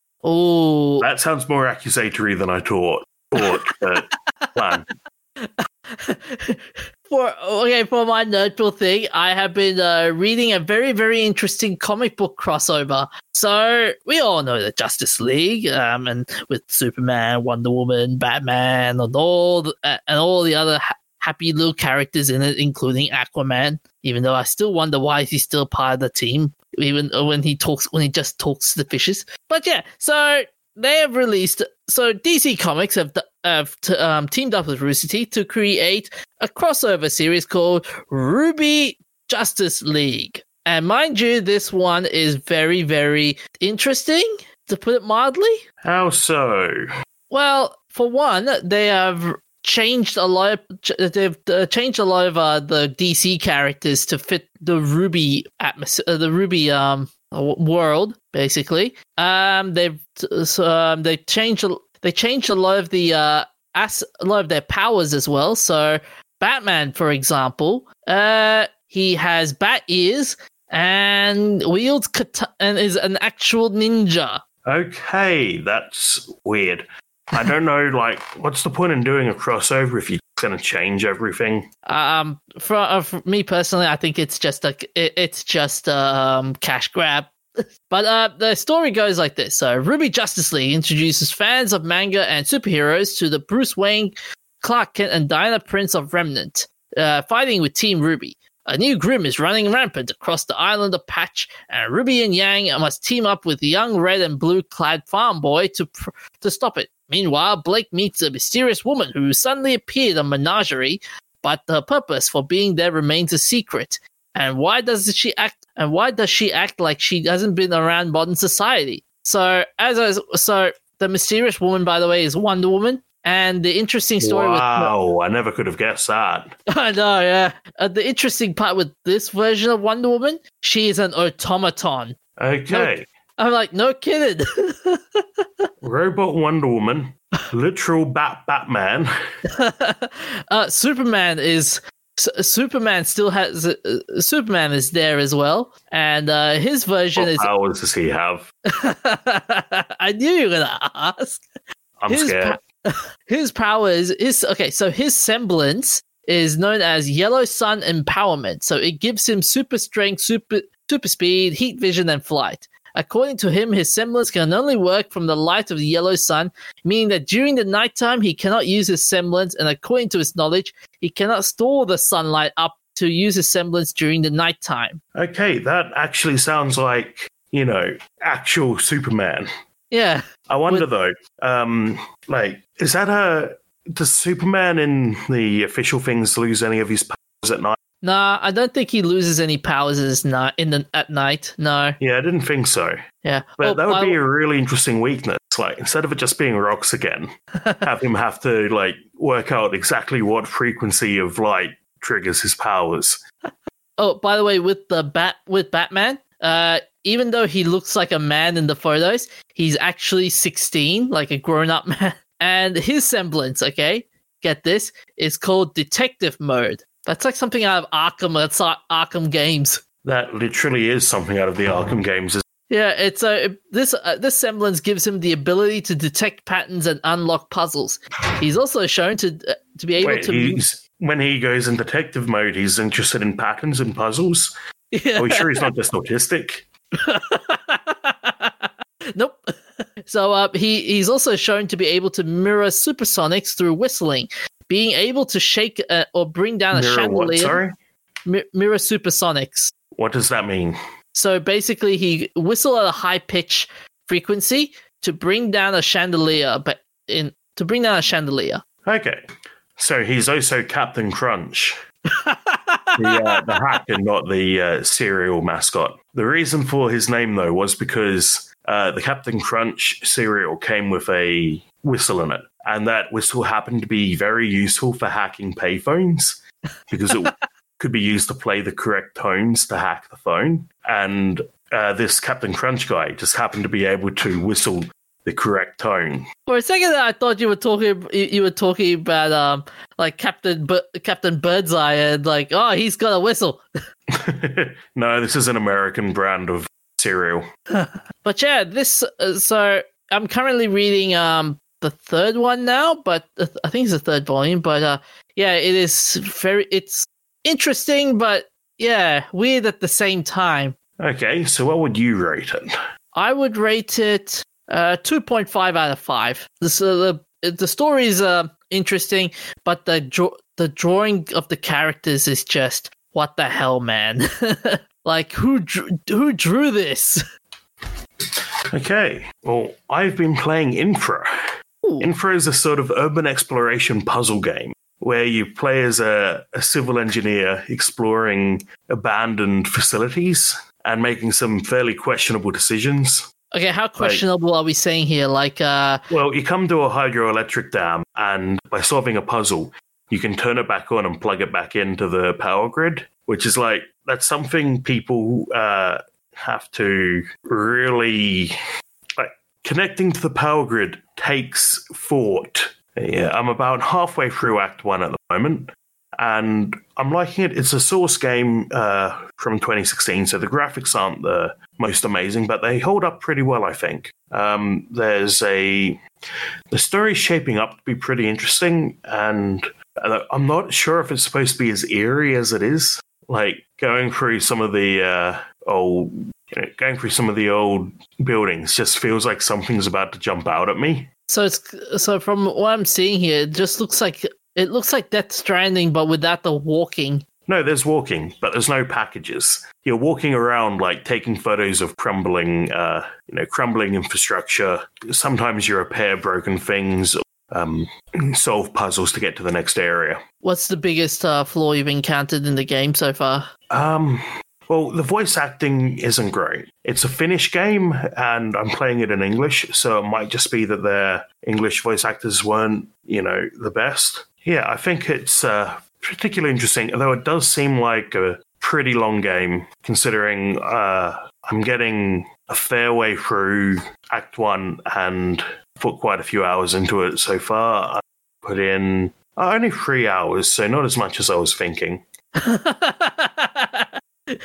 Oh, That sounds more accusatory than I thought. Thought, plan. for okay for my nerdful thing, I have been uh, reading a very very interesting comic book crossover. So we all know the Justice League, um, and with Superman, Wonder Woman, Batman, and all the, uh, and all the other ha- happy little characters in it, including Aquaman. Even though I still wonder why he's still part of the team, even when he talks when he just talks to the fishes. But yeah, so they have released so DC Comics have have t- um, teamed up with Rooster Teeth to create a crossover series called RWBY Justice League. And mind you, this one is very, very interesting, to put it mildly. How so? Well, for one, they have changed a lot. Of, they've uh, changed a lot of uh, the DC characters to fit the RWBY atmosphere, uh, the RWBY um world, basically. Um, they've um, they changed a- they changed a lot of the uh as a lot of their powers as well. So Batman, for example, uh, he has bat ears and wields kata- and is an actual ninja. Okay, that's weird. I don't know, like, what's the point in doing a crossover if you're going to change everything? Um, for, uh, for me personally, I think it's just a it, it's just a um, cash grab. But uh, the story goes like this: So, RWBY Justice League introduces fans of manga and superheroes to the Bruce Wayne, Clark Kent, and Diana Prince of Remnant, uh, fighting with Team RWBY. A new Grimm is running rampant across the island of Patch, and Ruby and Yang must team up with the young red and blue clad farm boy to pr- to stop it. Meanwhile, Blake meets a mysterious woman who suddenly appeared on Menagerie, but the purpose for being there remains a secret. And why does she act? And why does she act like she hasn't been around modern society? So, as I, so the mysterious woman, by the way, is Wonder Woman. And the interesting story with Wow, I never could have guessed that. I know, yeah. Uh, the interesting part with this version of Wonder Woman, she is an automaton. Okay, I'm like, no kidding. Robot Wonder Woman, literal Bat Batman. uh, Superman is Superman still has uh, Superman is there as well, and uh, his version What is. powers does he have? I knew you were gonna ask. I'm His scared. His power is, is okay. So his semblance is known as Yellow Sun Empowerment. So it gives him super strength, super super speed, heat vision, and flight. According to him, his semblance can only work from the light of the yellow sun, meaning that during the nighttime he cannot use his semblance, and according to his knowledge, he cannot store the sunlight up to use his semblance during the nighttime. Okay, that actually sounds like, you know, actual Superman. Yeah. I wonder though, um, like, is that a does Superman in the official things lose any of his powers at night? Nah, I don't think he loses any powers as night in the at night. No. Yeah, I didn't think so. Yeah. But Oh, that would by- be a really interesting weakness. Like, instead of it just being rocks again, have him have to like work out exactly what frequency of light triggers his powers. Oh, by the way, with the bat with Batman, uh, even though he looks like a man in the photos, he's actually sixteen, like a grown-up man. And his semblance, okay, get this, is called Detective Mode. That's like something out of Arkham. That's like Arkham games. That literally is something out of the Arkham games. Yeah, it's uh, this uh, this semblance gives him the ability to detect patterns and unlock puzzles. He's also shown to uh, to be able Wait, to. he's, when he goes in detective mode, he's interested in patterns and puzzles. Yeah. Are we sure he's not just autistic? nope. So uh, he he's also shown to be able to mirror supersonics through whistling, being able to shake uh, or bring down a Mirror chandelier. what? Sorry, Mi- mirror supersonics. what does that mean? So basically, he whistle at a high pitch frequency to bring down a chandelier, but in to bring down a chandelier. Okay, so he's also Captain Crunch. the, uh, the hacker, not the uh, cereal mascot. The reason for his name, though, was because uh, the Captain Crunch cereal came with a whistle in it, and that whistle happened to be very useful for hacking payphones because it could be used to play the correct tones to hack the phone. And uh, this Captain Crunch guy just happened to be able to whistle the correct tone. For a second, I thought you were talking. You were talking about um, like Captain B- Captain Birdseye, and like, oh, he's got a whistle. no, this is an American brand of cereal. But yeah, this. Uh, so I'm currently reading um the third one now, but uh, I think it's the third volume. But uh, yeah, it is very. It's interesting, but yeah, weird at the same time. Okay, so what would you rate it? I would rate it uh, 2.5 out of 5. This, uh, the, the story is uh, interesting, but the, draw- the drawing of the characters is just, what the hell, man? like, who, drew- who drew this? Okay, well, I've been playing Infra. Ooh. Infra is a sort of urban exploration puzzle game where you play as a, a civil engineer exploring abandoned facilities and making some fairly questionable decisions. Okay, how questionable are we saying here? Like, uh, Well, you come to a hydroelectric dam, and by solving a puzzle, you can turn it back on and plug it back into the power grid, which is like, that's something people uh, have to really. Like, connecting to the power grid takes thought. Yeah, I'm about halfway through Act 1 at the moment, and I'm liking it. It's a source game uh, from 2016, so the graphics aren't the most amazing, but they hold up pretty well, I think. Um, there's a the story's shaping up to be pretty interesting, and I'm not sure if it's supposed to be as eerie as it is. Like going through some of the uh, old, you know, going through some of the old buildings just feels like something's about to jump out at me. so it's so from what I'm seeing here, it just looks like it looks like Death Stranding, but without the walking. No, there's walking, but there's no packages. You're walking around like taking photos of crumbling, uh, you know, crumbling infrastructure. Sometimes you repair broken things, um, solve puzzles to get to the next area. What's the biggest uh, flaw you've encountered in the game so far? Um, well, the voice acting isn't great. It's a Finnish game, and I'm playing it in English, so it might just be that their English voice actors weren't, you know, the best. Yeah, I think it's uh, particularly interesting, although it does seem like a pretty long game, considering uh, I'm getting a fair way through Act One and put quite a few hours into it so far. I put in uh, only three hours, so not as much as I was thinking.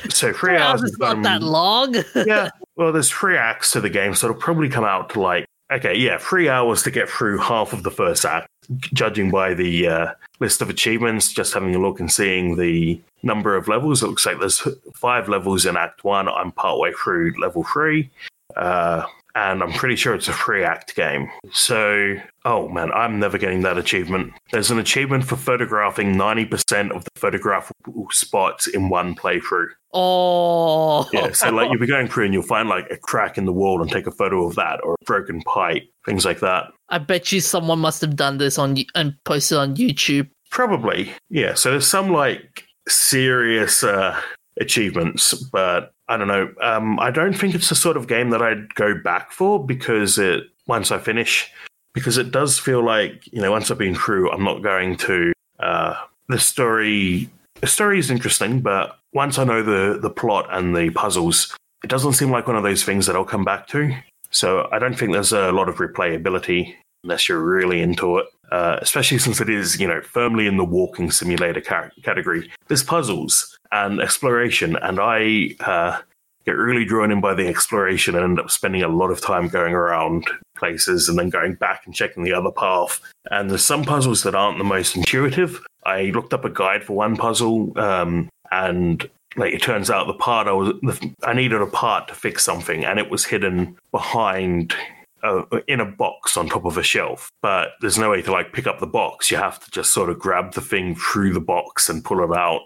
So three hours is not um, that long. yeah. Well, there's three acts to the game, so it'll probably come out to like okay, yeah, three hours to get through half of the first act, judging by the uh, list of achievements. Just having a look and seeing the number of levels, it looks like there's five levels in Act One. I'm partway through level three. Uh, and I'm pretty sure it's a free act game. So, oh man, I'm never getting that achievement. There's an achievement for photographing 90% of the photographable spots in one playthrough. Oh, Yeah, so like you'll be going through and you'll find like a crack in the wall and take a photo of that or a broken pipe, things like that. I bet you someone must have done this on and posted on YouTube. Probably, yeah. So there's some like serious uh, achievements, but I don't know. Um, I don't think it's the sort of game that I'd go back for because it once I finish, because it does feel like you know once I've been through, I'm not going to. Uh, the story, the story is interesting, but once I know the the plot and the puzzles, it doesn't seem like one of those things that I'll come back to. So I don't think there's a lot of replayability unless you're really into it. Uh, especially since it is, you know, firmly in the walking simulator ca- category. There's puzzles and exploration, and I uh, get really drawn in by the exploration and end up spending a lot of time going around places and then going back and checking the other path. And there's some puzzles that aren't the most intuitive. I looked up a guide for one puzzle, um, and like it turns out the part I was I needed a part to fix something, and it was hidden behind uh, in a box on top of a shelf, but there's no way to like pick up the box. You have to just sort of grab the thing through the box and pull it out.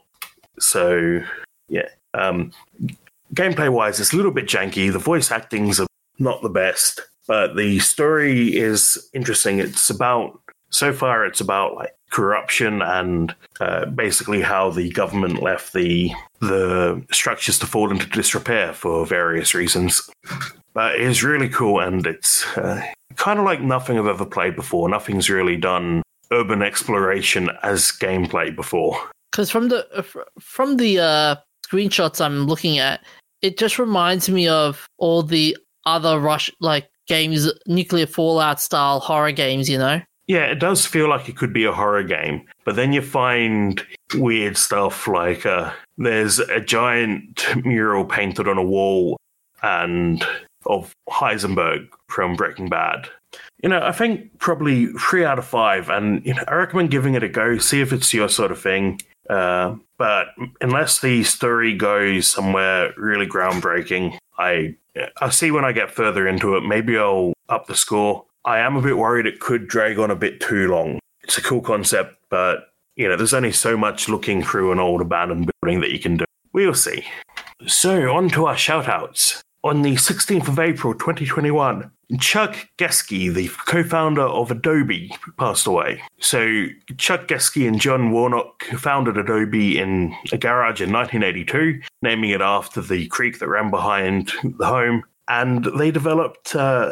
So, yeah. Um, gameplay wise, it's a little bit janky. The voice acting's not the best, but the story is interesting. It's about So far, it's about like corruption and uh, basically how the government left the the structures to fall into disrepair for various reasons. But it is really cool, and it's uh, kind of like nothing I've ever played before. Nothing's really done urban exploration as gameplay before. Because from the uh, from the uh, screenshots I'm looking at, it just reminds me of all the other rush like games, nuclear fallout style horror games. You know. Yeah, it does feel like it could be a horror game, but then you find weird stuff like uh, there's a giant mural painted on a wall and of Heisenberg from Breaking Bad. You know, I think probably three out of five, and you know, I recommend giving it a go. See if it's your sort of thing. Uh, but unless the story goes somewhere really groundbreaking, I I'll see when I get further into it. Maybe I'll up the score. I am a bit worried it could drag on a bit too long. It's a cool concept, but you know, there's only so much looking through an old abandoned building that you can do. We'll see. So, on to our shoutouts. On the 16th of April 2021, Chuck Geschke, the co founder of Adobe, passed away. So, Chuck Geschke and John Warnock founded Adobe in a garage in 1982, naming it after the creek that ran behind the home. And they developed uh,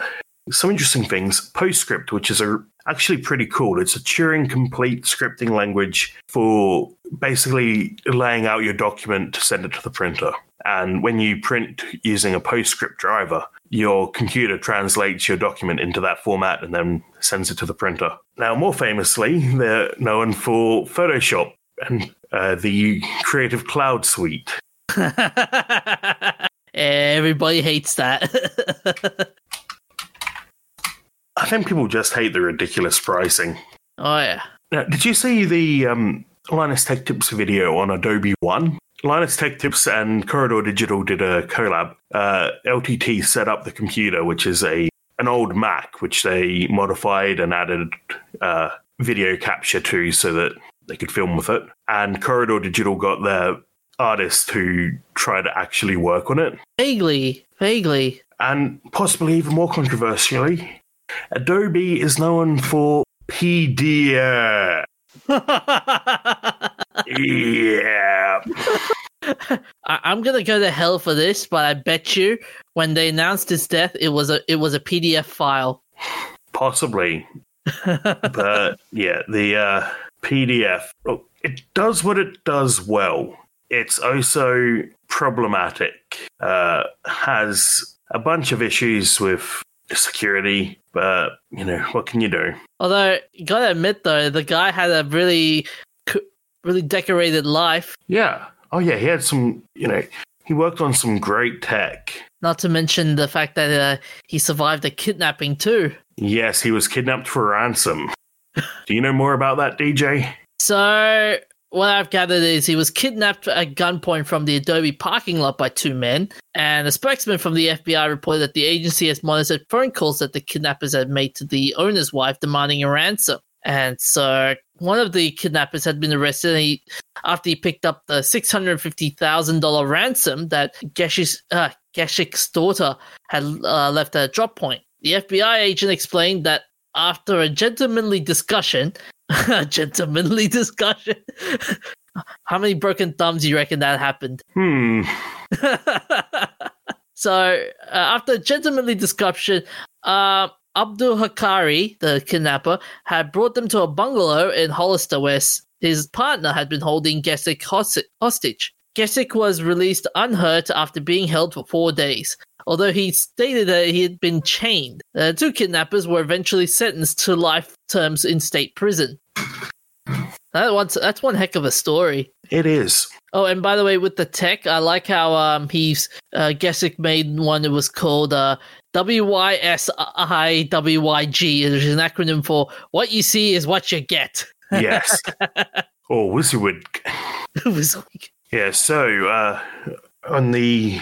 some interesting things. PostScript, which is a actually pretty cool. It's a Turing complete scripting language for basically laying out your document to send it to the printer. And when you print using a PostScript driver, your computer translates your document into that format and then sends it to the printer. Now, more famously, they're known for Photoshop and uh, the Creative Cloud Suite. Everybody hates that. I think people just hate the ridiculous pricing. oh yeah. Now, did you see the um, Linus Tech Tips video on Adobe One? Linus Tech Tips and Corridor Digital did a collab. Uh, LTT set up the computer, which is a an old Mac, which they modified and added uh, video capture to, so that they could film with it. And Corridor Digital got their artists to try to actually work on it. Vaguely, vaguely. And possibly even more controversially, Adobe is known for PDF. Yeah. I- I'm gonna go to hell for this, but I bet you when they announced his death, it was a it was a PDF file. Possibly. but yeah, the uh, PDF, oh, it does what it does well. It's also problematic, uh, has a bunch of issues with security, but you know, what can you do? Although you gotta admit though, the guy had a really really decorated life. Yeah. Oh, yeah, he had some, you know, he worked on some great tech. Not to mention the fact that uh, he survived a kidnapping too. Yes, he was kidnapped for ransom. Do you know more about that, DJ? So what I've gathered is he was kidnapped at gunpoint from the Adobe parking lot by two men, and a spokesman from the FBI reported that the agency has monitored phone calls that the kidnappers had made to the owner's wife demanding a ransom. And so one of the kidnappers had been arrested he, after he picked up the $650,000 ransom that Geschke's, uh, daughter had uh, left at a drop point. The FBI agent explained that after a gentlemanly discussion, a gentlemanly discussion. How many broken thumbs do you reckon that happened? Hmm. so uh, after a gentlemanly discussion, uh, Abdul Hakari, the kidnapper, had brought them to a bungalow in Hollister where his partner had been holding Geschke hos- hostage. Geschke was released unhurt after being held for four days. Although he stated that he had been chained, the two kidnappers were eventually sentenced to life terms in state prison. That one's, that's one heck of a story. It is. Oh, and by the way, with the tech, I like how um he's uh Geschke made one that was called uh WYSIWYG, which is an acronym for "What you see is what you get." Yes. oh, Wizardwood. it was like, Yeah, so uh, on the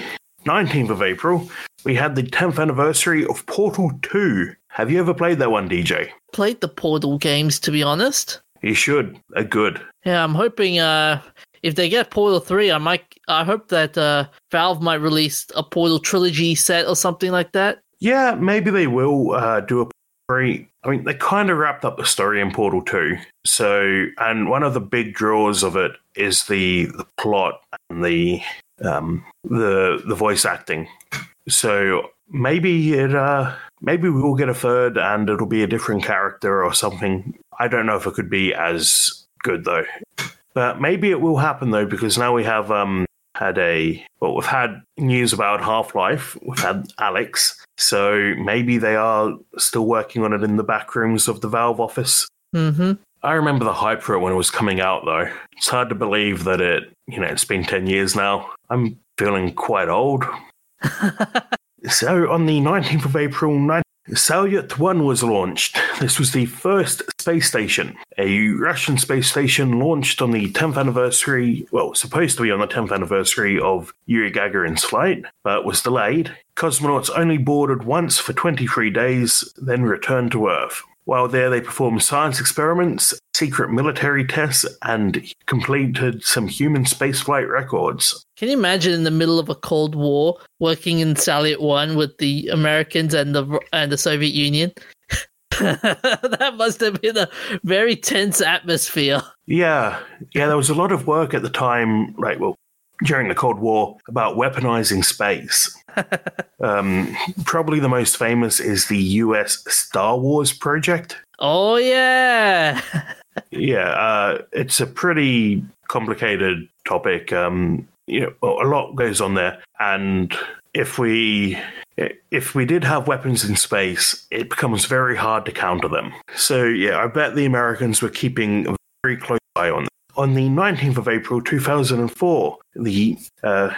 19th of April, we had the 10th anniversary of Portal 2. Have you ever played that one, DJ? played the Portal games, to be honest. You should. They're good. Yeah, I'm hoping uh if they get Portal three, I might. I hope that uh Valve might release a Portal trilogy set or something like that. Yeah, maybe they will uh, do a very. I mean, they kind of wrapped up the story in Portal Two. So, and one of the big draws of it is the the plot and the um, the the voice acting. So maybe it uh, maybe we will get a third, and it'll be a different character or something. I don't know if it could be as good though, but maybe it will happen though because now we have um had a well we've had news about Half Life. We've had Alyx, so maybe they are still working on it in the back rooms of the Valve office. Mm-hmm. I remember the hype for it when it was coming out, though. It's hard to believe that it, you know, it's been 10 years now. I'm feeling quite old. so, on the 19th of April, 19- Salyut 1 was launched. This was the first space station, a Russian space station launched on the 10th anniversary, well, supposed to be on the 10th anniversary of Yuri Gagarin's flight, but was delayed. Cosmonauts only boarded once for 23 days, then returned to Earth. While there, they performed science experiments, secret military tests, and completed some human spaceflight records. Can you imagine in the middle of a Cold War working in Salyut One with the Americans and the and the Soviet Union? that must have been a very tense atmosphere. Yeah, yeah, there was a lot of work at the time, like, well, during the Cold War, about weaponizing space. Um, probably the most famous is the US Star Wars project. Oh yeah, Yeah, uh, it's a pretty complicated topic. Um, you know, a lot goes on there, and if we if we did have weapons in space, it becomes very hard to counter them. So yeah, I bet the Americans were keeping a very close eye on them. On the 19th of April 2004, the uh,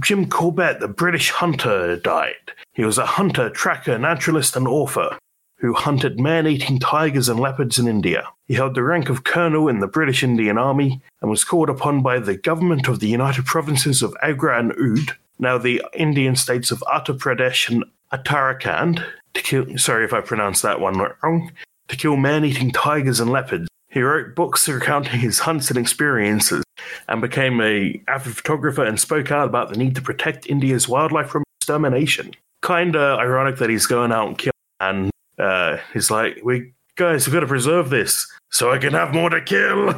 Jim Corbett, the British hunter, died. He was a hunter, tracker, naturalist, and author who hunted man eating tigers and leopards in India. He held the rank of colonel in the British Indian Army and was called upon by the government of the United Provinces of Agra and Oudh, now the Indian states of Uttar Pradesh and Uttarakhand, to kill. Sorry if I pronounced that one wrong. To kill man eating tigers and leopards. He wrote books recounting his hunts and experiences and became a avid photographer and spoke out about the need to protect India's wildlife from extermination. Kinda ironic that he's going out and killing and uh, he's like, "We guys, we've got to preserve this so I can have more to kill."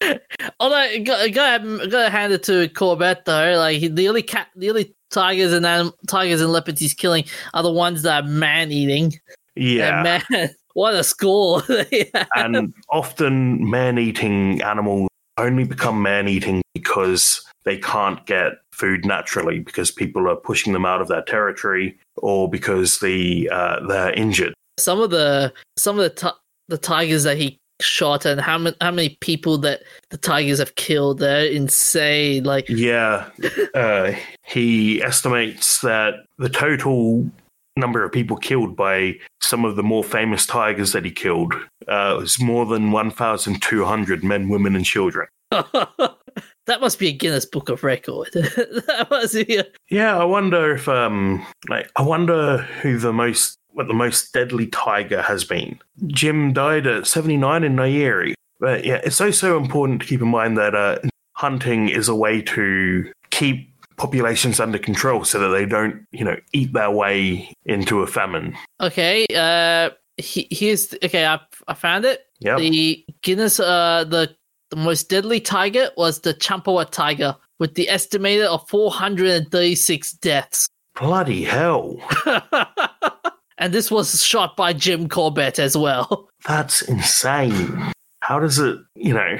Although, got, got, got to hand it to Corbett though. Like the only cat, the only tigers and anim- tigers and leopards he's killing are the ones that are man eating. Yeah, And man, what a score! and often man-eating animals only become man-eating because they can't get food naturally because people are pushing them out of their territory or because the uh, they're injured. some of the some of the ti- the tigers that he shot and how many how many people that the tigers have killed they're insane like Yeah, uh, he estimates that the total number of people killed by some of the more famous tigers that he killed uh, was more than 1,200 men, women, and children. that must be a guinness book of record that must be a, Yeah, I wonder if, um, like, I wonder who the most, what the most deadly tiger has been. Jim died at 79 in Nyeri. But yeah, it's also important to keep in mind that uh, hunting is a way to keep populations under control so that they don't, you know, eat their way into a famine. okay uh he, here's okay I, I found it Yeah. the guinness uh the the most deadly tiger was the champawat tiger with the estimated of 436 deaths Bloody hell. and this was shot by jim corbett as well That's insane. How does it, you know,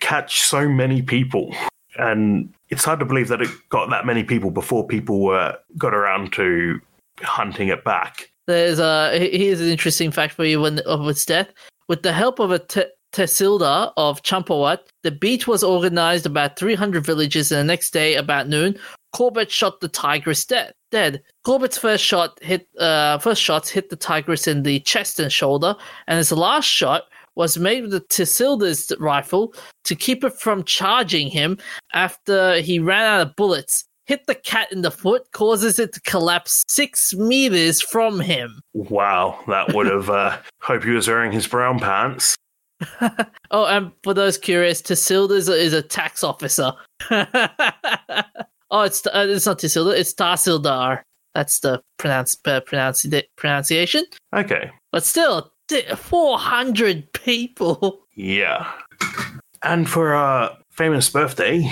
catch so many people? And it's hard to believe that it got that many people before people were got around to hunting it back. There's a here's an interesting fact for you when, of its death. With the help of a te- Tehsildar of Champawat, the beat was organized about 300 villages, and the next day, about noon, Corbett shot the tigress dead. Dead. Corbett's first shot hit uh, first shots hit the tigress in the chest and shoulder, and his last shot was made with the Tehsildar's rifle to keep it from charging him after he ran out of bullets. Hit the cat in the foot, causes it to collapse six meters from him. Wow, that would have. Uh, hope he was wearing his brown pants. Oh, and for those curious, Tehsilda is a, is a tax officer. oh, it's uh, it's not Tehsilda, it's Tahsildar. That's the pronounce, uh, pronunci- pronunciation. Okay. But still, 400 people. Yeah. And for our famous birthday,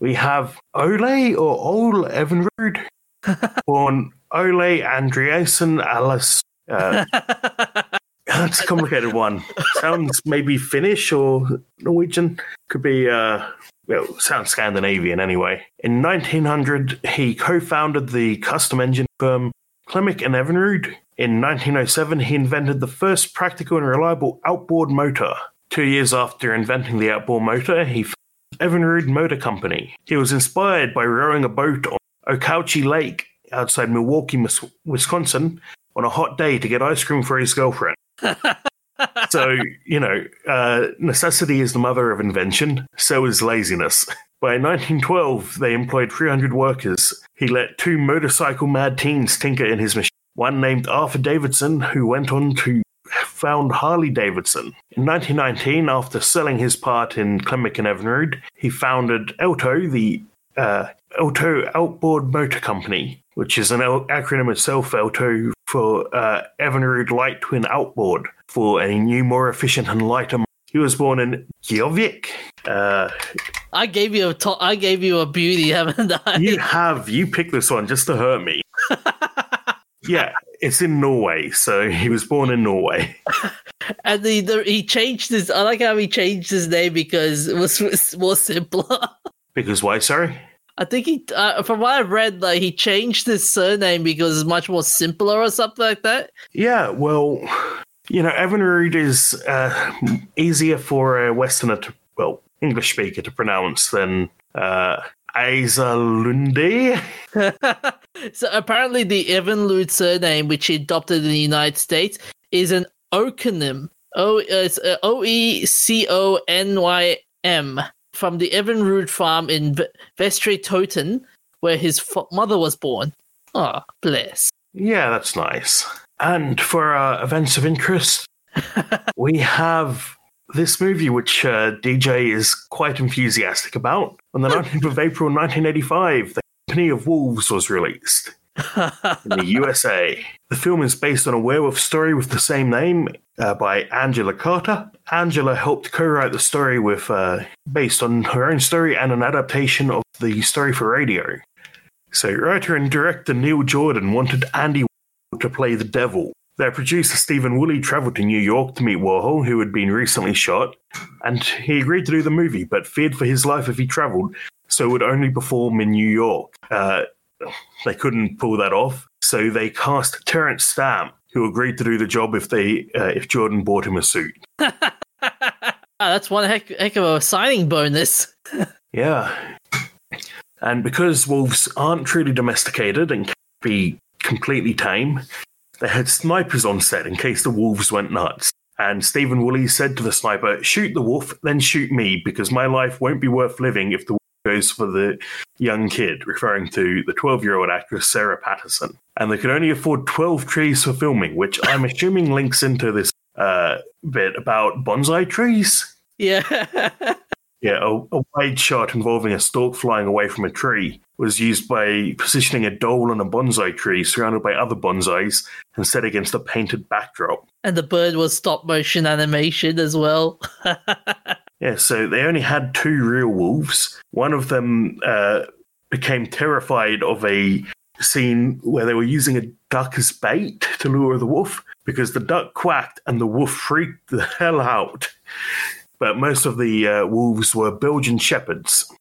we have Ole or Ole Evinrude, born Ole Andreasen Alice. Uh, that's a complicated one. Sounds maybe Finnish or Norwegian. Could be, uh, well, sounds Scandinavian anyway. In 1900, he co founded the custom engine firm Clemick and Evinrude. In 1907, he invented the first practical and reliable outboard motor. Two years after inventing the outboard motor, he founded Evinrude Motor Company. He was inspired by rowing a boat on Okauchee Lake outside Milwaukee, Wisconsin, on a hot day to get ice cream for his girlfriend. so, you know, uh, necessity is the mother of invention, so is laziness. By 1912, they employed 300 workers. He let two motorcycle mad teens tinker in his machine. One named Arthur Davidson, who went on to found Harley Davidson. In 1919, after selling his part in Clemick and Evinrude, he founded Elto, the uh, Elto Outboard Motor Company, which is an el- acronym itself, Elto, for uh, Evinrude Light Twin Outboard, for a new, more efficient and lighter. He was born in Gjovik. Uh, I gave you a to- I gave you a beauty, haven't I? you have you picked this one just to hurt me. yeah, it's in Norway, so he was born in Norway. And the, the, he changed his. I like how he changed his name because it was, was more simpler. Because why? Sorry. I think he, uh, from what I've read, like he changed his surname because it's much more simpler or something like that. Yeah, well, you know, Evinrude is uh, easier for a Westerner to, well, English speaker to pronounce than uh, Aisalunde. so apparently, the Evinrude surname, which he adopted in the United States, is an oeconym. O it's uh, O E C O N Y M from the Evinrude farm in v- Vestre Toten, where his f- mother was born. Ah, bless. Yeah, that's nice. And for uh, events of interest, we have this movie, which uh, DJ is quite enthusiastic about. On the 19th of April 1985, The Company of Wolves was released in the USA. The film is based on a werewolf story with the same name uh, by Angela Carter. Angela helped co-write the story with, uh, based on her own story and an adaptation of the story for radio. So, writer and director Neil Jordan wanted Andy to play the devil. Their producer Stephen Woolley traveled to New York to meet Warhol, who had been recently shot, and he agreed to do the movie, but feared for his life if he traveled, so would only perform in New York. Uh, they couldn't pull that off, so they cast Terence Stamp, who agreed to do the job if they uh, if Jordan bought him a suit. Ah, that's one heck, heck of a signing bonus. Yeah. And because wolves aren't truly domesticated and can be completely tame, they had snipers on set in case the wolves went nuts. And Stephen Woolley said to the sniper, Shoot the wolf, then shoot me, because my life won't be worth living if the wolf goes for the young kid, referring to the 12 year old actress Sarah Patterson. And they could only afford 12 trees for filming, which I'm assuming links into this uh, bit about bonsai trees. Yeah. Yeah, a, a wide shot involving a stork flying away from a tree was used by positioning a dole on a bonsai tree surrounded by other bonsais and set against a painted backdrop. and the bird was stop motion animation as well. Yeah, so they only had two real wolves. One of them uh, became terrified of a scene where they were using a duck as bait to lure the wolf because the duck quacked and the wolf freaked the hell out. But most of the uh, wolves were Belgian shepherds.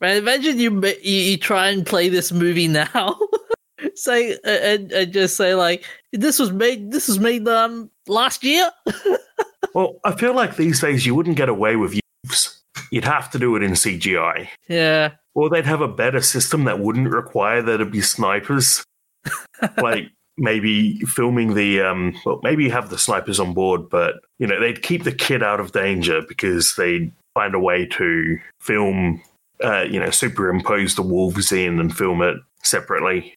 Man, imagine you, you you try and play this movie now, say and, and just say like this was made this was made um last year. Well, I feel like these days you wouldn't get away with wolves. You'd have to do it in CGI. yeah, Or they'd have a better system that wouldn't require there to be snipers. like maybe filming the um well maybe have the snipers on board, but you know, they'd keep the kid out of danger because they'd find a way to film uh, you know, superimpose the wolves in and film it separately.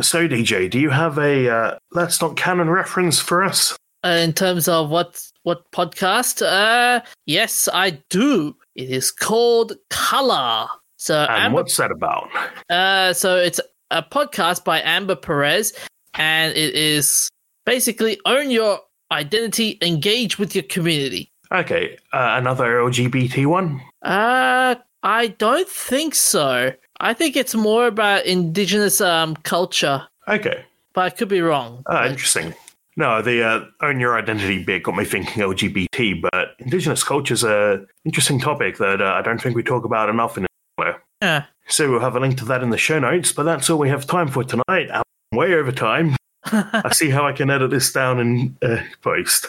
So DJ, do you have a uh, that's not canon reference for us? uh, in terms of what what podcast, uh, yes, I do. It is called Color. So And Am- what's that about? Uh, so it's a podcast by Amber Perez, and it is basically own your identity, engage with your community. Okay, uh, another LGBT one. Uh, I don't think so. I think it's more about indigenous um culture, Okay, but I could be wrong. uh, interesting. No, the uh, own your identity bit got me thinking LGBT, but Indigenous culture is a interesting topic that uh, I don't think we talk about enough in Australia. Yeah. So we'll have a link to that in the show notes, but that's all we have time for tonight. I'm way over time. I see how I can edit this down in uh, post.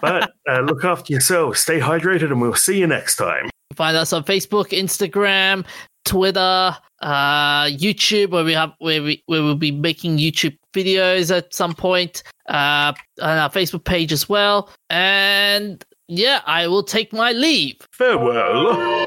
But uh, look after yourselves, stay hydrated, and we'll see you next time. Find us on Facebook, Instagram, Twitter, uh, YouTube, where we have where we where we'll be making YouTube videos at some point. Uh, on our Facebook page as well. And yeah, I will take my leave. Farewell.